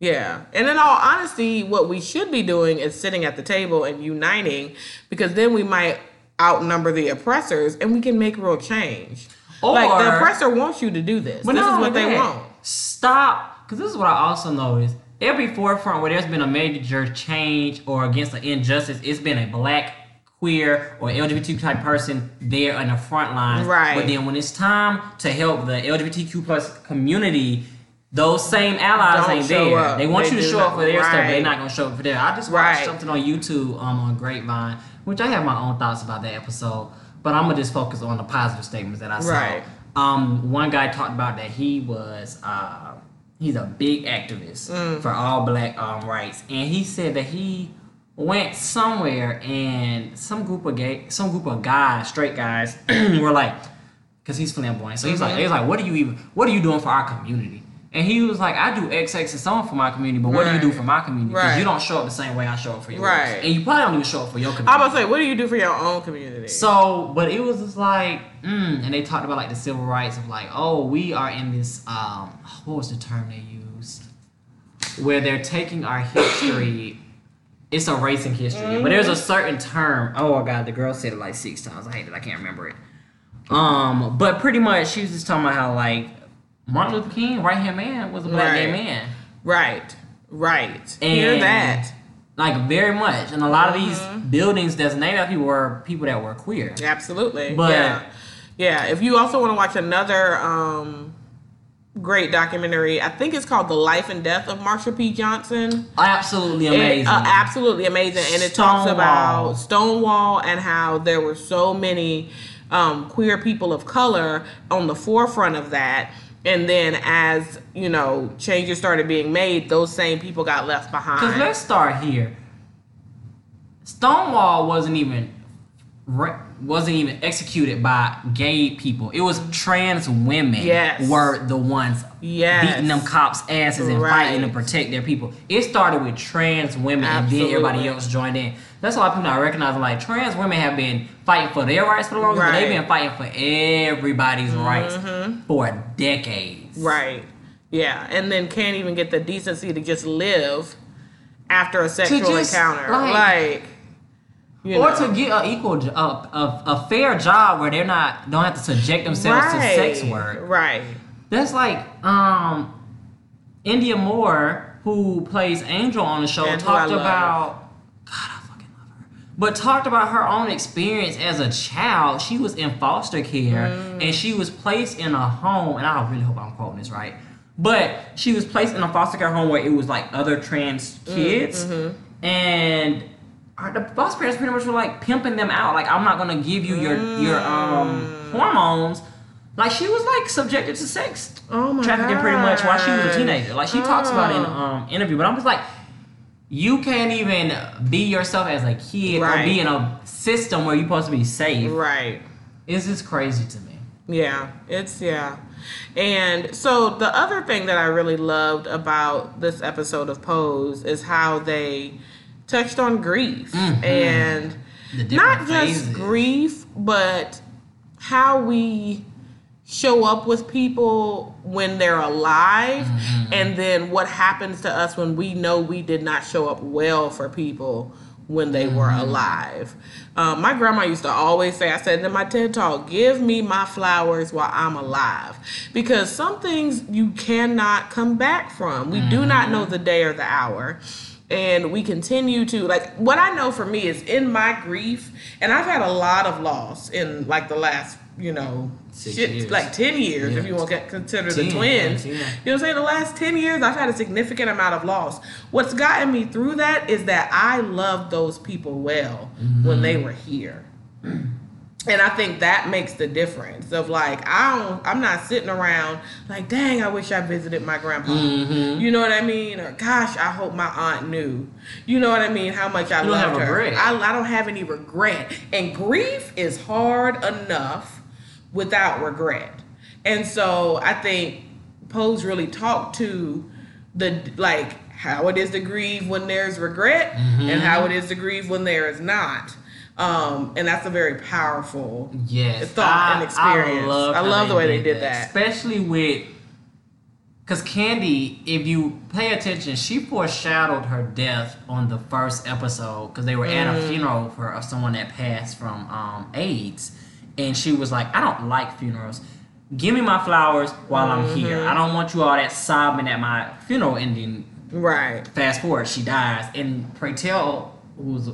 Yeah. And in all honesty, what we should be doing is sitting at the table and uniting because then we might outnumber the oppressors and we can make real change. like the oppressor wants you to do this. But this is what they that, want. Stop, because this is what I also noticed. Every forefront where there's been a major change or against an injustice, it's been a black, queer, or LGBTQ type person there in the front line. Right. But then when it's time to help the LGBTQ plus community, those same allies Don't ain't there. up. They want They you to show up for their stuff, but they're not gonna show up for theirs. I just watched Right. something on YouTube um, on Grapevine, which I have my own thoughts about that episode, but I'm gonna just focus on the positive statements that I saw. Right. Um, one guy talked about that he was uh, he's a big activist Mm. for all black um, rights, and he said that he went somewhere and some group of gay, some group of guys, straight guys, were like, because he's flamboyant, so he's like, Mm-hmm. he's like, what are you even, what are you doing for our community? And he was like, I do X, X, and so on for my community, but what do you do for my community? Because Right. you don't show up the same way I show up for yours, Right. and you probably don't even show up for your community. I'm about to say, what do you do for your own community? So, but it was just like, mm, and they talked about like the civil rights of like, oh, we are in this, um, what was the term they used? Where they're taking our history. It's erasing history, but there's a certain term. Oh my god, the girl said it like six times. I hate it. I can't remember it. Um, but pretty much she was just talking about how like Martin Luther King, right hand man, was a black gay man. right, right. Hear And- that. Like very much, and a lot of these Mm-hmm. buildings that's named after people were people that were queer. Absolutely. But- yeah. Yeah. If you also want to watch another um, great documentary, I think it's called The Life and Death of Marsha P. Johnson. Absolutely It- amazing. uh, absolutely amazing. And it talks about Stonewall and how there were so many um, queer people of color on the forefront of that. And then as, you know, changes started being made, those same people got left behind. Because let's start here. Stonewall wasn't even re- wasn't even executed by gay people. It was trans women Yes. were the ones Yes. beating them cops' asses and Right. fighting to protect their people. It started with trans women and then everybody else joined in. That's why people not recognizing like trans women have been fighting for their rights for the longest, but they've been fighting for everybody's mm-hmm. rights for decades. Right. Yeah. And then can't even get the decency to just live after a sexual just, encounter. like- Like, you or know. to get an equal, a, a, a fair job where they're not don't have to subject themselves to sex work. Right. That's like um, Indya Moore, who plays Angel on the show, And talked about. God, I fucking love her. But talked about her own experience as a child. She was in foster care Mm. and she was placed in a home. And I really hope I'm quoting this right. But she was placed in a foster care home where it was like other trans Mm, kids, mm-hmm. and our, the foster parents pretty much were like pimping them out. Like I'm not gonna give you your your um Mm. hormones. Like she was like subjected to sex Oh my trafficking pretty much while she was a teenager. Like she talks about in Oh. um interview, but I'm just like, you can't even be yourself as a kid or be in a system where you're supposed to be safe. Right. It's just crazy to me. Yeah, it's yeah. And so the other thing that I really loved about this episode of Pose is how they touched on grief and Mm-hmm. Different not just phases. grief, but how we show up with people when they're alive Mm-hmm. and then what happens to us when we know we did not show up well for people when they were Mm-hmm. alive. Um, my grandma used to always say, I said in my TED talk, give me my flowers while I'm alive. Because some things you cannot come back from. We do not know the day or the hour. And we continue to, like, what I know for me is in my grief, and I've had a lot of loss in like the last, you know, shit, like 10 years, Yeah. if you want to consider Ten, the twins. yeah, You know what I'm saying? The last 10 years, I've had a significant amount of loss. What's gotten me through that is that I loved those people well mm-hmm. when they were here. And I think that makes the difference of like I don't I'm not sitting around like dang I wish I visited my grandpa. You know what I mean? Or gosh, I hope my aunt knew. You know what I mean? How much I You loved her. I, I don't have any regret. And grief is hard enough without regret. And so I think Pose really talked to the like how it is to grieve when there's regret and how it is to grieve when there is not. Um, and that's a very powerful Yes, thought and experience. I how love the way they did that. especially with Cause Candy, if you pay attention, she foreshadowed her death on the first episode because they were at Mm. a funeral for someone that passed from um, AIDS, and she was like, "I don't like funerals. Give me my flowers while I'm here. Mm-hmm. I don't want you all that sobbing at my funeral ending." Right. Fast forward, she dies, and pray tell, who's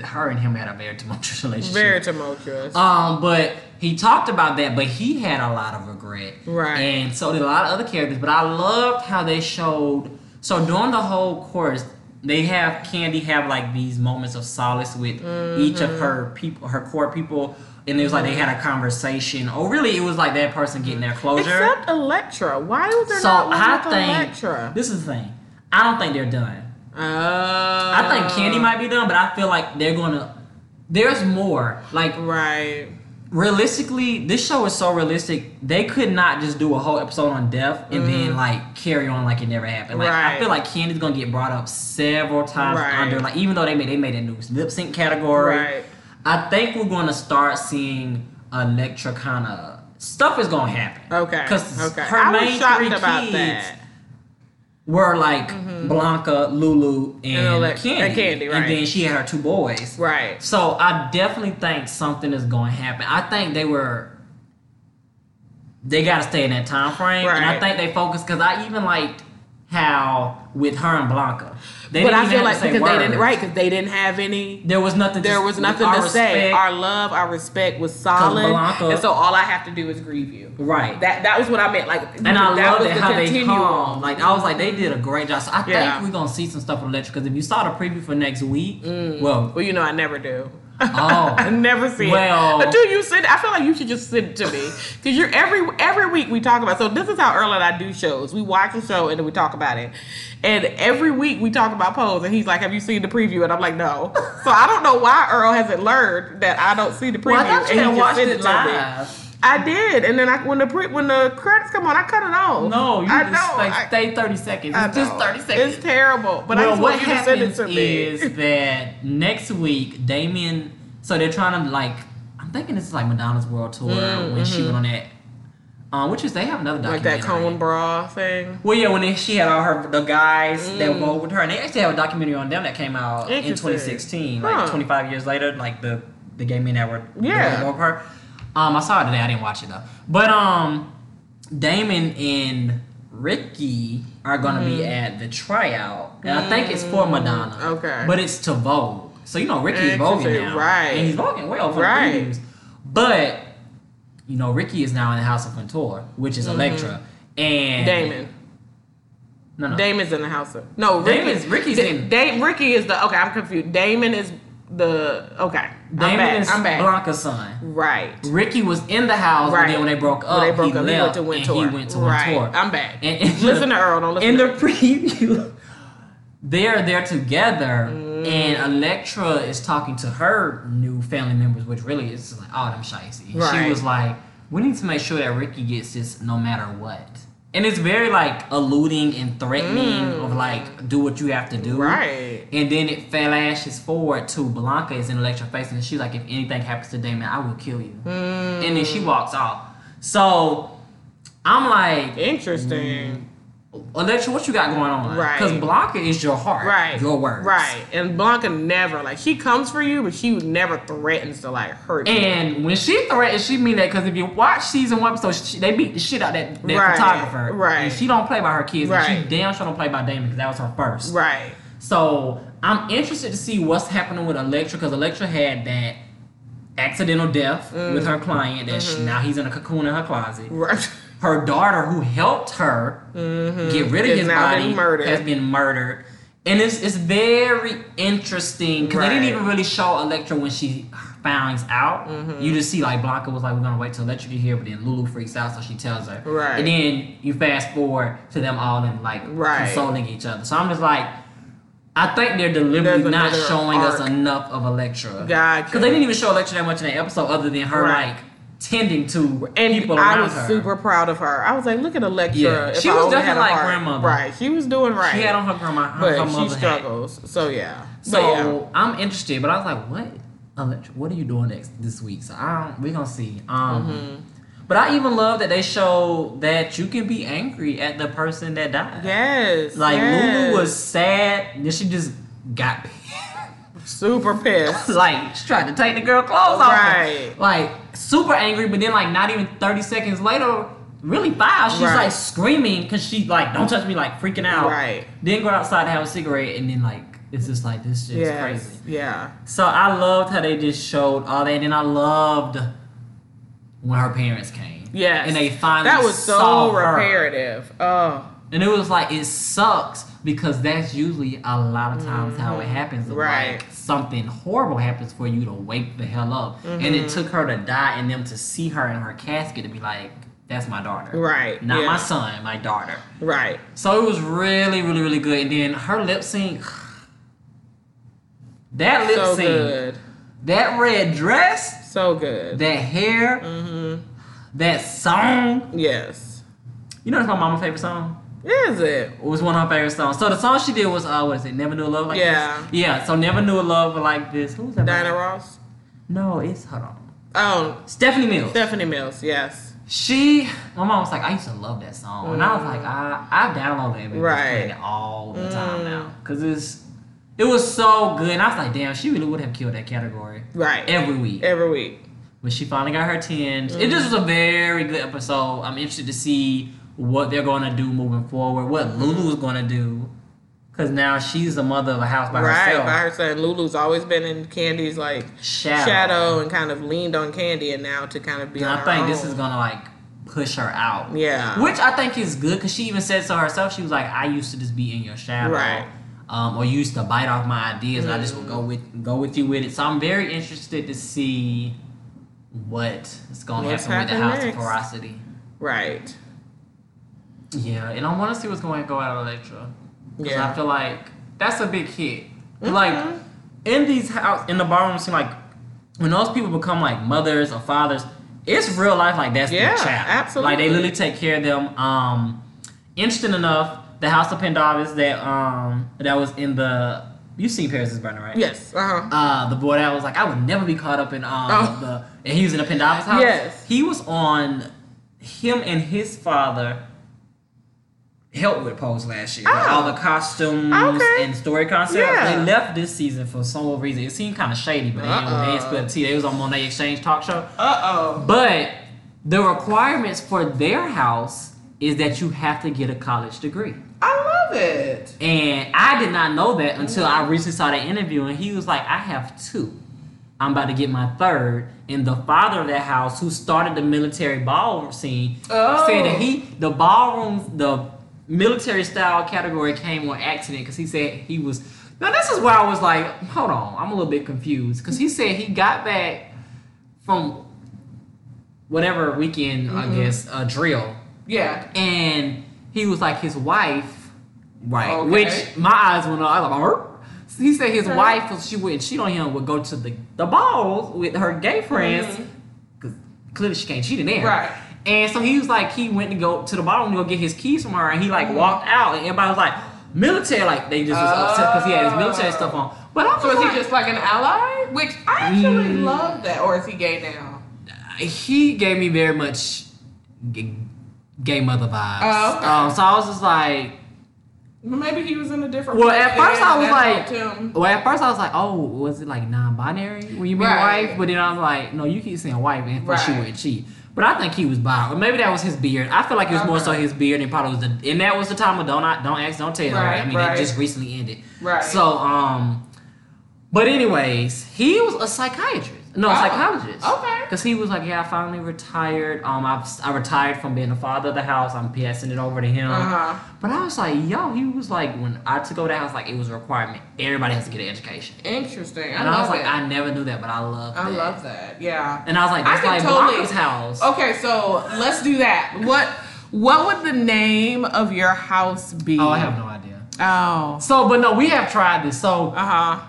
her and him had a very tumultuous relationship. Very tumultuous. Um, but he talked about that, but he had a lot of regret. Right. And so did a lot of other characters. But I loved how they showed so during the whole course, they have Candy have like these moments of solace with each of her people her core people. And it was like they had a conversation. Or really it was like that person getting their closure. Except Electra. Why was there so not one I think Electra? this is the thing. I don't think they're done. Uh, I think Candy might be done, but I feel like they're gonna there's more. Like Right. realistically, this show is so realistic. They could not just do a whole episode on death and then like carry on like it never happened. Like I Mm-hmm. Feel like Candy's gonna get brought up several times Right. under. Like even though they made they made a new lip sync category, Right. I think we're gonna start seeing Electra kind of stuff is gonna happen. Okay. because okay. her I main three about kids that. Were like mm-hmm. Blanca, Lulu, and, Elec- Candy. and Candy, right. And then she had her two boys. Right. So I definitely think something is going to happen. I think they were. They got to stay in that time frame, and I think they focused because I even liked how with her and Blanca, they but didn't I feel like because they didn't right because they didn't have any. There was nothing. There was nothing to say. Our love, our respect was solid, Blanca- and so all I have to do is grieve you. Right. That that was what I meant. Like, and I that love the how they continuum. come. Like I was like, they did a great job. So I Yeah. think we're gonna see some stuff with Electra because if you saw the preview for next week, Mm. well, Well, you know, I never do. Oh. I never see Well- it until you send. I feel like you should just send it to me because you're every every week we talk about. So this is how Earl and I do shows. We watch a show and then we talk about it. And every week we talk about Pose, and he's like, "Have you seen the preview?" And I'm like, "No." So I don't know why Earl hasn't learned that I don't see the preview. well, I thought and you he had watched it live. I did, and then I, when the pre, when the credits come on, I cut it off. No, you I just know. like I- stay thirty seconds. It's just thirty seconds. It's terrible, but I well, just what want you to send it to me. is that next week, Damien. So they're trying to like. I'm thinking this is like Madonna's world tour when she went on that. Um, which is they have another Mm, like that cone bra thing. Well, yeah, when they, she had all her the guys that Mm. were with her, and they actually have a documentary on them that came out in 2016, Huh. like 25 years later, like the the gay men that were Yeah. over her. Um, I saw it today. I didn't watch it though. But um, Damon and Ricky are gonna be at the tryout, and I think it's for Madonna. Mm. Okay. but it's to Vogue. So you know Ricky is voguing now, right. And he's voguing well for Right. the previews. But you know Ricky is now in the House of Couture, which is Electra, and Mm-hmm. Damon. No, no. Damon's in the house. Of, no, Ricky, Damon's- Ricky's Da- in- Da- Ricky is the okay. I'm confused. Damon is the okay. Damon I'm back. is I'm back. Blanca's son. Right. Ricky was in the house, Right. but then when they broke up, When they broke he up, left he went to and Wintour. he went to right. Wintour. I'm back. And- and- listen to Earl. Don't listen in the preview, they're there together, mm. and Electra is talking to her new family members, which really is like, oh, them shicey. Right. She was like, we need to make sure that Ricky gets this no matter what. And it's very like alluding and threatening of like, do what you have to do. Mm. Right. And then it flashes forward to Blanca is in Electra face, and she's like, if anything happens to Damon, I will kill you. And then she walks off. So I'm like, Interesting. Electra, what you got going on? Right. Because Blanca is your heart. Right. Your words. Right. And Blanca never like she comes for you, but she never threatens to like hurt you. And when she threatens, she mean that because if you watch season one episode, she, they beat the shit out that, that Right, photographer. right. And she don't play by her kids. And Right. she damn sure don't play by Damon because that was her first. right. So I'm interested to see what's happening with Electra because Electra had that accidental death with her client that she, now he's in a cocoon in her closet. Mm-hmm. Right. Her daughter, who helped her get rid of Is his body, been has been murdered. And it's, it's very interesting because they didn't even really show Electra when she finds out. Mm-hmm. You just see like Blanca was like, "We're gonna wait till Electra get here," but then Lulu freaks out, so she tells her. Right. And then you fast forward to them all and like Right. consoling each other. So I'm just like, I think they're deliberately not showing us enough of Electra. Gotcha. Because they didn't even show Electra that much in that episode, other than her Right. like tending to And people I was her. super proud of her. I was like, look at Electra. Yeah. She I was definitely like heart. grandmother. Right. She was doing right. She had on her grandma, her, but her she mother hat. struggles. So yeah. So yeah. I'm interested, but I was like, what? Electra, what are you doing next this week? So I don't, we're gonna see. Um, Mm-hmm. But I even love that they show that you can be angry at the person that died. Yes. Like yes. Lulu was sad, then she just got super pissed. like she tried to take the girl clothes off. Right. Like super angry, but then like not even thirty seconds later, really five, she's Right. like screaming because she like don't touch me, like freaking out. Right. Then go outside to have a cigarette, and then like it's just like this shit's Yes. crazy. Yeah. So I loved how they just showed all that, and then I loved when her parents came. Yes. and they finally That was so her. reparative. Oh. And it was like it sucks because that's usually a lot of times how it happens. Mm-hmm. Right. Like something horrible happens for you to wake the hell up. And Mm-hmm. it took her to die and them to see her in her casket to be like, that's my daughter. Right, Not yeah. my son, my daughter. Right. So it was really, really, really good. And then her lip sync. That lip So sync. good. That red dress. So good. That hair. Mm-hmm. That song. Yes. You know that's my mama's favorite song? Is it? It was one of her favorite songs. So the song she did was uh what is it? Never knew a love like Yeah. this. Yeah. Yeah. So never knew a love like this. Who's that? Diana? Ross? No, it's hold on. Oh, Stephanie Mills. Stephanie Mills. Yes. she, my mom was like, I used to love that song, and I was like, I, I downloaded it Mm. Right. Mm. it all the time now because it's, it was so good, and I was like, damn, she really would have killed that category Right. every week. Every week. When she finally got her tens. It just was a very good episode. I'm interested to see what they're going to do moving forward, what Lulu's going to do. Because now she's the mother of a house by right. herself. Right, by herself. Lulu's always been in Candy's like Shadow. shadow and kind of leaned on Candy and now to kind of be I her think this is going to like push her out. Yeah. Which I think is good because she even said so herself. She was like, I used to just be in your shadow. Right. Um, or you used to bite off my ideas. and I just would go with go with you with it. So I'm very interested to see what is going to What's happen with the House next. of Ferocity. Right. Yeah, and I want to see what's going to go out of Electra. Because Yeah. I feel like that's a big hit. Like in these house in the ballroom scene, like when those people become like mothers or fathers, it's real life. Like that's Yeah, their child. absolutely. Like they literally take care of them. Um, interesting enough, the House of Pendavis that um that was in the you seen Paris is Burning, right? Yes. Uh huh. Uh, the boy that was like, I would never be caught up in um Oh. the and he was in the Pendavis house. Yes. He was on him and his father helped with Pose last year. Like, Oh. all the costumes Okay. and story concepts. Yeah. They left this season for some reason. It seemed kind of shady, but they, they Uh-uh. didn't spill the tea. They was on Monét X Change talk show. Uh oh. But the requirements for their house is that you have to get a college degree. I love it. And I did not know that until I recently saw that interview, and he was like, I have two. I'm about to get my third. And the father of that house, who started the military ballroom scene, Oh. said that he, the ballroom, the military style category came on accident because he said he was. Now, this is where I was like, hold on, I'm a little bit confused. Because he said he got back from whatever weekend, I guess, a drill Yeah. and he was like his wife, right? Okay. Which my eyes went up. I was like, "Huh?" He said his Okay. wife, if she wouldn't cheat on him, would go to the the balls with her gay friends, because clearly she can't cheat in there, Mm-hmm. Right. And so he was like, he went to go to the ball to go get his keys from her, and he like Mm-hmm. walked out, and everybody was like, military, like they just was upset because he had his military stuff on. But I was So is like, he just like an ally? Which I actually Mm. love that. Or is he gay now? he gave me very much g- gay mother vibes. Oh, okay. um, so I was just like. Maybe he was in a different. Well, at first I was like, well, at first I was like, oh, was it like non-binary when you mean Right. wife? But then I was like, no, you keep saying wife, and for she Right. wouldn't cheat. But I think he was bald, Or maybe that was his beard. I feel like it was more so his beard, and probably was the, and that was the time of don't not, don't ask, don't tell. Right, I mean, right. it just recently ended. Right. So, um, but anyways, he was a psychiatrist. No, Oh, psychologist. okay. Because he was like, yeah, I finally retired. Um, I've, I retired from being the father of the house. I'm passing it over to him. Uh-huh. But I was like, yo, he was like, when I took over the house, like it was a requirement. Everybody has to get an education. Interesting. I And I was like. I never knew that, but I love I that. love that. Yeah. And I was like, I that's could like totally- Blanca's house. Okay, so let's do that. What What would the name of your house be? Oh, I have no idea. Oh. So, but no, we have tried this. So, Uh huh.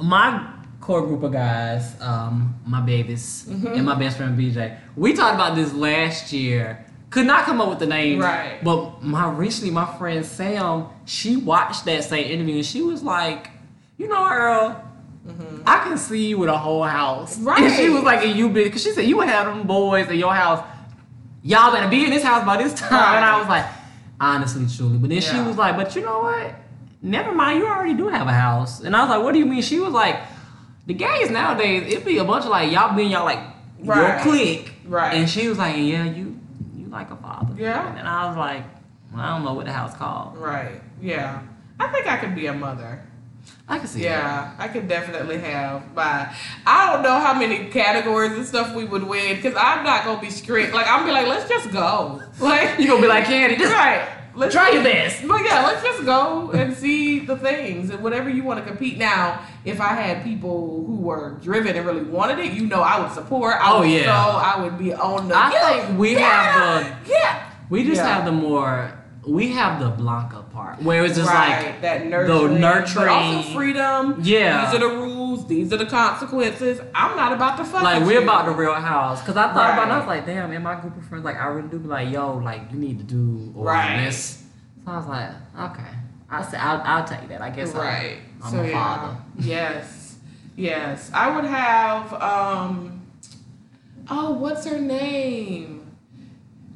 my core group of guys, um, my babies, Mm-hmm. and my best friend BJ, we talked about this last year. Could not come up with the name. Right. But my recently, my friend Sam, she watched that same interview and she was like, you know, Earl, I can see you with a whole house. Mm-hmm. Right. And she was like, and you big, because she said you would have them boys in your house y'all better be in this house by this time. And I was like, honestly, truly. But then she was like, but you know what? Never mind, you already do have a house. And I was like, what do you mean? She was like, the gays nowadays, it'd be a bunch of like y'all being y'all like your Right. clique. Right. And she was like, yeah, you you like a father. Yeah. And I was like, well, I don't know what the house called. Right. Yeah. I think I could be a mother. I can see that. Yeah, I could definitely have my. I don't know how many categories and stuff we would win because I'm not gonna be strict. Like I'm be like, let's just go. Like You gonna be like Candy, just right. Let's try your best. But yeah, let's just go and see the things and whatever you want to compete. Now, if I had people who were driven and really wanted it, you know, I would support. I Oh, would yeah. So I would be on the. I yeah, think we yeah, have yeah. We just Yeah. have the more we have the Blanca part where it's just right, like that nurturing, the nurturing but also freedom. Yeah. these are the rules. These are the consequences. I'm not about to fuck. like we're you. about the real house. Cause I thought about it, I was like, damn, in my group of friends, like I really do be like, yo, like you need to do all Right. this. So I was like, okay. I said I'll, I'll take that. I guess I- right. I'm so a yeah, father. yes, yes. I would have. um Oh, what's her name?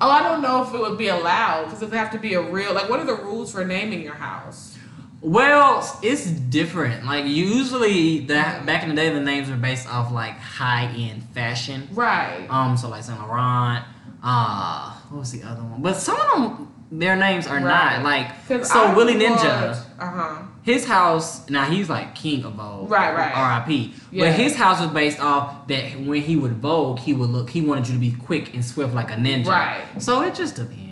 Oh, I don't know if it would be allowed because it would have to be a real. Like, what are the rules for naming your house? Well, it's different. Like usually that back in the day the names were based off like high end fashion. Right. Um, so like Saint Laurent, uh, what was the other one? But some of them, their names are Right. not like. So I Willie Ninja, Uh huh. his house now he's like king of Vogue, Right, right. R.I.P. Yeah. But his house was based off that when he would Vogue, he would look. He wanted you to be quick and swift like a ninja. Right. So it just depends.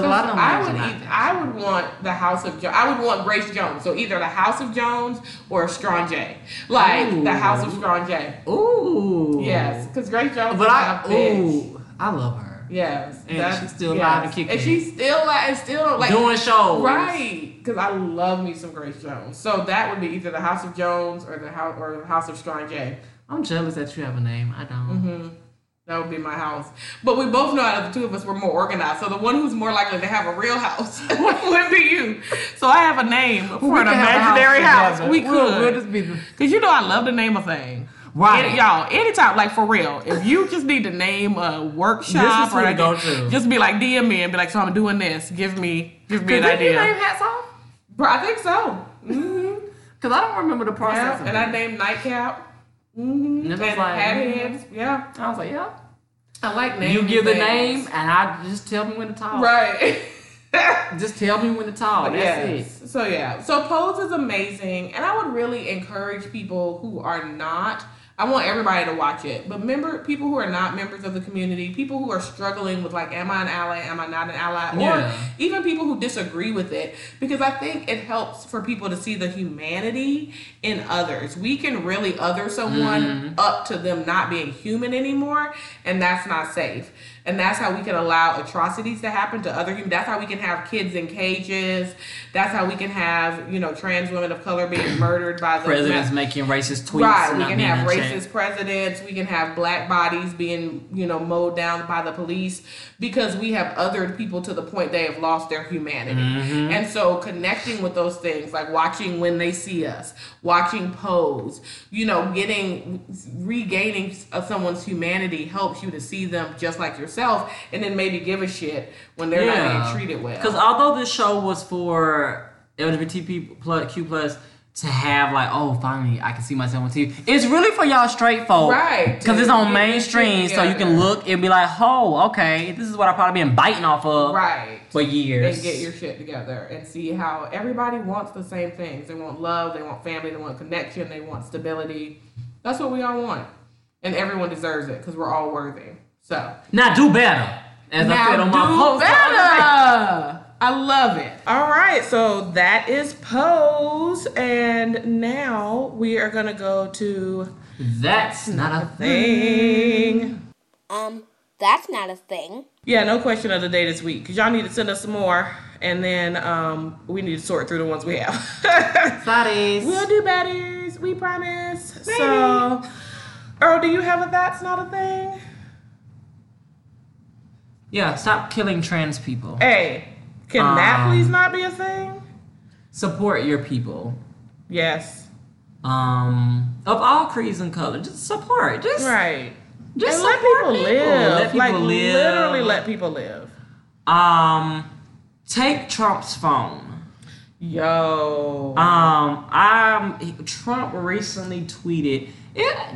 Because a lot of them I would, are not eith- I would want the House of Jones. I would want Grace Jones. So either the House of Jones or Strong J. Like Ooh. the House of Strong J. Ooh. Yes, because Grace Jones But is I, ooh, I love her. Yes, And she's still alive and kicking. and she's still alive and still like Doing shows. right. Because I love me some Grace Jones. So that would be either the House of Jones or the house or the House of Strong J. I'm jealous that you have a name. I don't. Mm-hmm. That would be my house. But we both know out of the two of us we're more organized. So the one who's more likely to have a real house would be you. So I have a name for We an can have a house imaginary house. together. We We'll- could. we'll just be Cause you know I love to name a thing. Right. Any- y'all, anytime, like for real, if you just need to name a workshop This is or who like, just be like DM me and be like, so I'm doing this. Give me, give me Could an you name hats off? Bro, I think so. Mm-hmm. Because I don't remember the process. Yeah, and. I named nightcap. Mm-hmm. And And it was like, hat mhm. heads. Yeah, I was like, yeah. I like names. You give the name, and I just tell me when to talk. Right. Just tell me when to talk. But That's yes. it. So yeah. So Pose is amazing, and I would really encourage people who are not. I want everybody to watch it, but remember, people who are not members of the community, people who are struggling with like, am I an ally? Am I not an ally? Or even people who disagree with it, because I think it helps for people to see the humanity in others. We can really other someone Mm-hmm. up to them not being human anymore, and that's not safe. And that's how we can allow atrocities to happen to other humans. That's how we can have kids in cages. That's how we can have, you know, trans women of color being murdered by the Presidents making racist tweets. Right, we can have racist check. presidents. We can have black bodies being, you know, mowed down by the police because we have othered people to the point they have lost their humanity. Mm-hmm. And so, connecting with those things, like watching when they see us, watching pose, you know, getting regaining someone's humanity helps you to see them just like yourself, and then maybe give a shit when they're not being treated well. Because although this show was for LGBT plus Q plus to have like, oh, finally I can see myself on TV. It's really for y'all straight folk, Right, Because it's on get this shit mainstream, so you can look and be like, oh, okay, this is what I've probably been biting off of right. for years. and get your shit together and see how everybody wants the same things. They want love, they want family, they want connection, they want stability. That's what we all want. And everyone deserves it because we're all worthy. So now do better. As I said on my do post. the other day. better. I love it. All right, so that is pose, and now we are gonna go to That's not a thing. Um, that's not a thing. Yeah, no question of the day this week because y'all need to send us some more, and then um, we need to sort through the ones we have. Sorry. We'll do better. We promise. So, Earl, do you have a that's not a thing? Yeah, stop killing trans people. Hey, can that Um, please not be a thing? Support your people. Yes. Um, of all creeds and colors, just support. Just Right. Just let support people live. Let people like live. literally let people live. Um, take Trump's phone. Yo. Um, um, Trump recently tweeted it.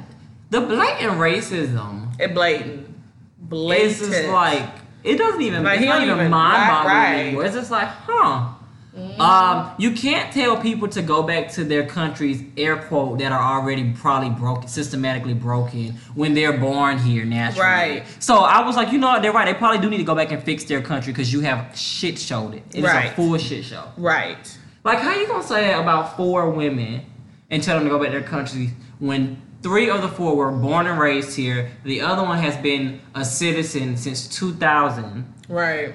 The blatant racism it blatant. Blatant. just like it doesn't even. Like, it's not even even- mind boggling right, right. anymore. It's just like, huh. Mm-hmm. Um, you can't tell people to go back to their countries, air quote, that are already probably broken, systematically broken when they're born here naturally. Right. So I was like, you know what, they're right. They probably do need to go back and fix their country because you have shit showed it. It is Right. a full shit show. right. Like, how you gonna say about four women and tell them to go back to their country when three of the four were born and raised here? The other one has been a citizen since 2000, Right.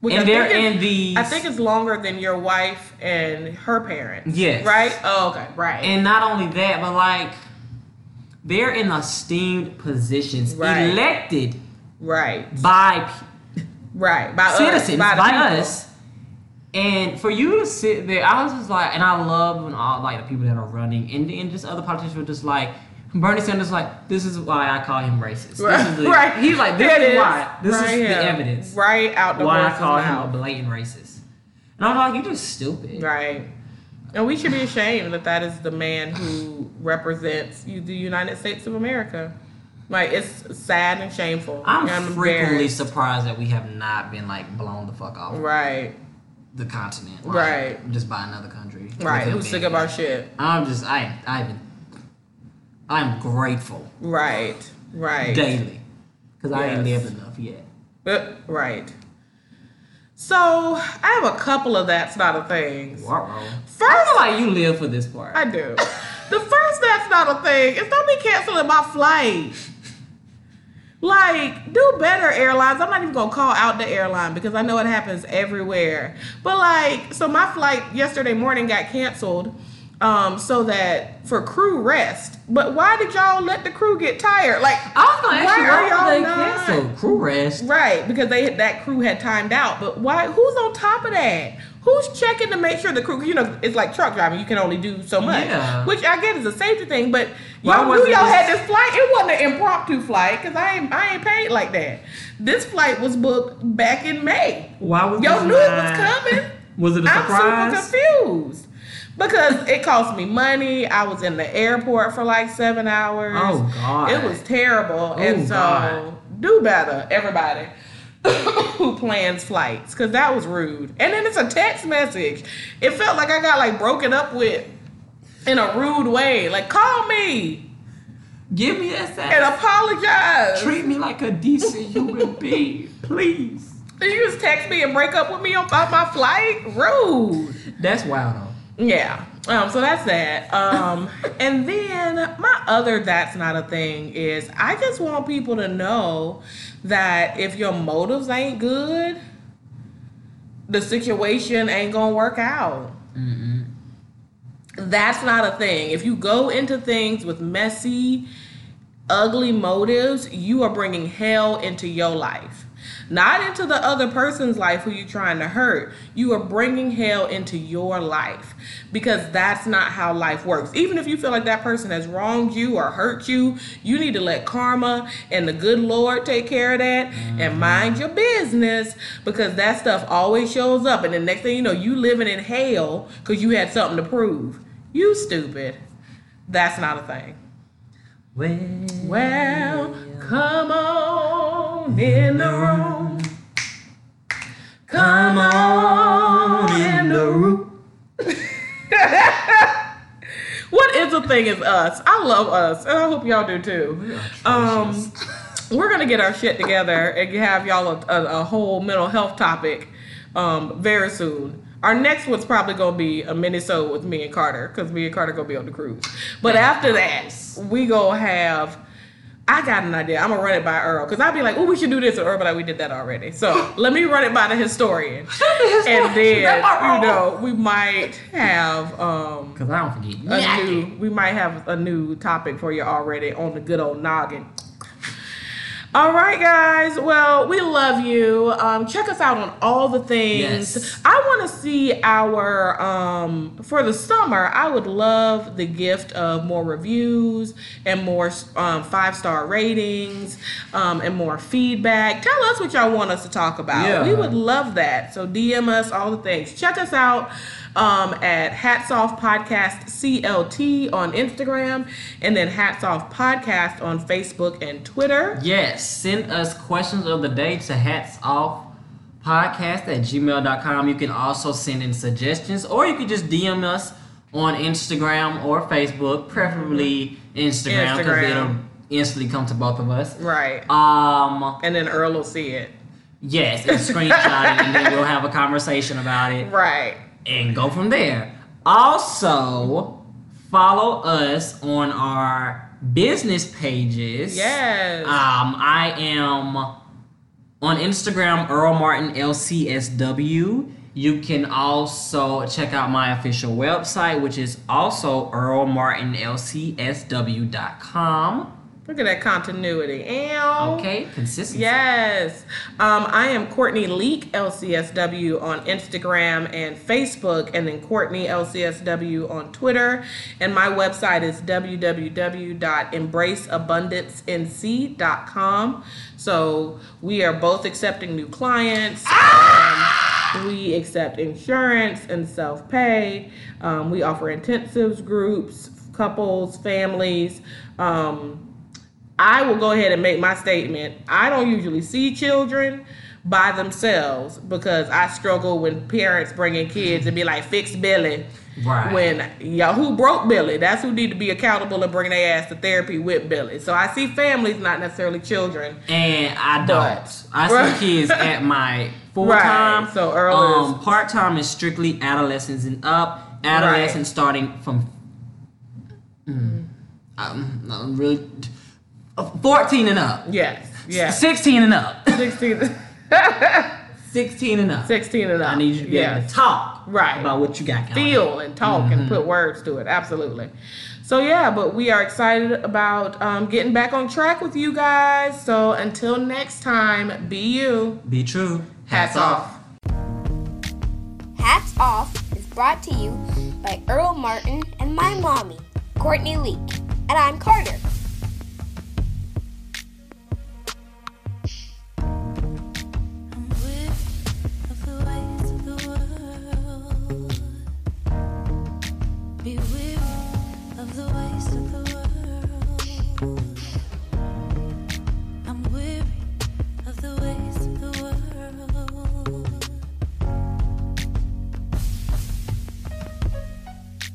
Which and I they're in the. I think it's longer than your wife and her parents. Yes. Right? Oh, okay. Right. and not only that, but like they're in esteemed positions, Right. elected right. by Right. By citizens, us. by, people. us. And for you to sit there, I was just like, and I love when all like the people that are running, and, and just other politicians were just like, Bernie Sanders like, this is why I call him racist. This Right. is the, right. He's like, this It is why. This Right is here. the evidence. Right out the why I call him a blatant racist. And I'm like, you're just stupid. Right. And we should be ashamed that that is the man who represents you, the United States of America. Like it's sad and shameful. I'm frequently surprised that we have not been like blown the fuck off Right. The continent, like, Right. Just by another country, Right. Who's sick of our shit? I'm just, I, I, I'm grateful Right. Right. daily because I ain't lived enough yet. Uh, right. So I have a couple of that's not a things. Wow. First, I feel like you live for this part. I do. The first that's not a thing is don't be canceling my flight. Like, do better, airlines. I'm not even gonna call out the airline because I know it happens everywhere. But like, so my flight yesterday morning got canceled, um, so that for crew rest. But why did y'all let the crew get tired? Like, I was gonna ask why you are why y'all were they not- canceled? Crew rest. Right, because they that crew had timed out. But why? Who's on top of that? Who's checking to make sure the crew? You know, it's like truck driving. You can only do so much, Yeah. which I get is a safety thing. But y'all knew y'all had this flight. It wasn't an impromptu flight because I ain't I ain't paid like that. This flight was booked back in May. Why was Y'all knew it was coming. Was it a I'm surprise? super confused. Because it cost me money. I was in the airport for like seven hours. Oh, God. It was terrible. Oh, and so God. do better, everybody who plans flights. Cause that was rude. And then it's a text message. It felt like I got like broken up with in a rude way. Like call me Give me that and apologize. Treat me like a decent human being, please. And you just text me and break up with me about my flight? Rude. That's wild though. Yeah. Um, so that's that. Um, and then my other that's not a thing is I just want people to know that if your motives ain't good, the situation ain't gonna work out. That's not a thing. If you go into things with messy, ugly motives, you are bringing hell into your life. Not into the other person's life who you're trying to hurt. You are bringing hell into your life because that's not how life works. Even if you feel like that person has wronged you or hurt you, you need to let karma and the good Lord take care of that and mm-hmm. mind your business because that stuff always shows up. And the next thing you know, you living in hell because you had something to prove. You stupid. That's not a thing. Well, Well, come on in the room. The thing is us. I love us, and I hope y'all do too. Um, we're gonna get our shit together and have y'all a, a, a whole mental health topic um, very soon. Our next one's probably gonna be a mini show with me and Carter because me and Carter gonna be on the cruise. But after that, we gonna have. I got an idea. I'm gonna run it by Earl because I'll be like, "Oh, we should do this," and Earl, but like, we did that already. So let me run it by the historian, and then you know we might have um, Cause I don't forget. a nothing. new we might have a new topic for you already on the good old noggin. All right, guys. Well, we love you. Um, check us out on all the things. Yes. I want to see our um, for the summer. I would love the gift of more reviews and more um, five star ratings um, and more feedback. Tell us what y'all want us to talk about. Yeah. We would love that. So DM us all the things. Check us out um, at Hats Off Podcast CLT on Instagram and then Hats Off Podcast on Facebook and Twitter. Yes, send us questions of the day to hats off podcast at gmail.com. You can also send in suggestions or you can just DM us on Instagram or Facebook, preferably Instagram because it'll instantly come to both of us. Right. Um, and then Earl will see it. yes, and screenshot it and then we'll have a conversation about it Right. And go from there. Also, follow us on our business pages. Yes. Um, I am on Instagram, Earl Martin LCSW. You can also check out my official website, which is also earlmartinlcsw.com. Look at that continuity. Ew. Okay, consistency. Yes. Um, I am Courtney Leak, LCSW on Instagram and Facebook, and then Courtney LCSW on Twitter. And my website is www.embraceabundancenc.com. So we are both accepting new clients. Um, we accept insurance and self pay. Um, we offer intensives, groups, couples, families. Um, I will go ahead and make my statement. I don't usually see children by themselves because I struggle when parents bring in kids and be like, fix Billy. Right. When y'all who broke Billy, that's who need to be accountable and bring their ass to therapy with Billy. So I see families, not necessarily children. And I don't. I Right. see kids at my full Right, time. so early. um, part time is strictly adolescents and up. Adolescents starting from mm, um, I'm really 14 and up. Yes. Yes. 16 and up. 16, 16 and up. 16 and up. I need you to be able to talk Right. about what you got going feel and talk Mm-hmm. and put words to it. Absolutely. So yeah, but we are excited about um, getting back on track with you guys. So until next time, be you. Be true. Hats off. Hats Off is brought to you by Earl Martin and my mommy, Courtney Leak. And I'm Carter.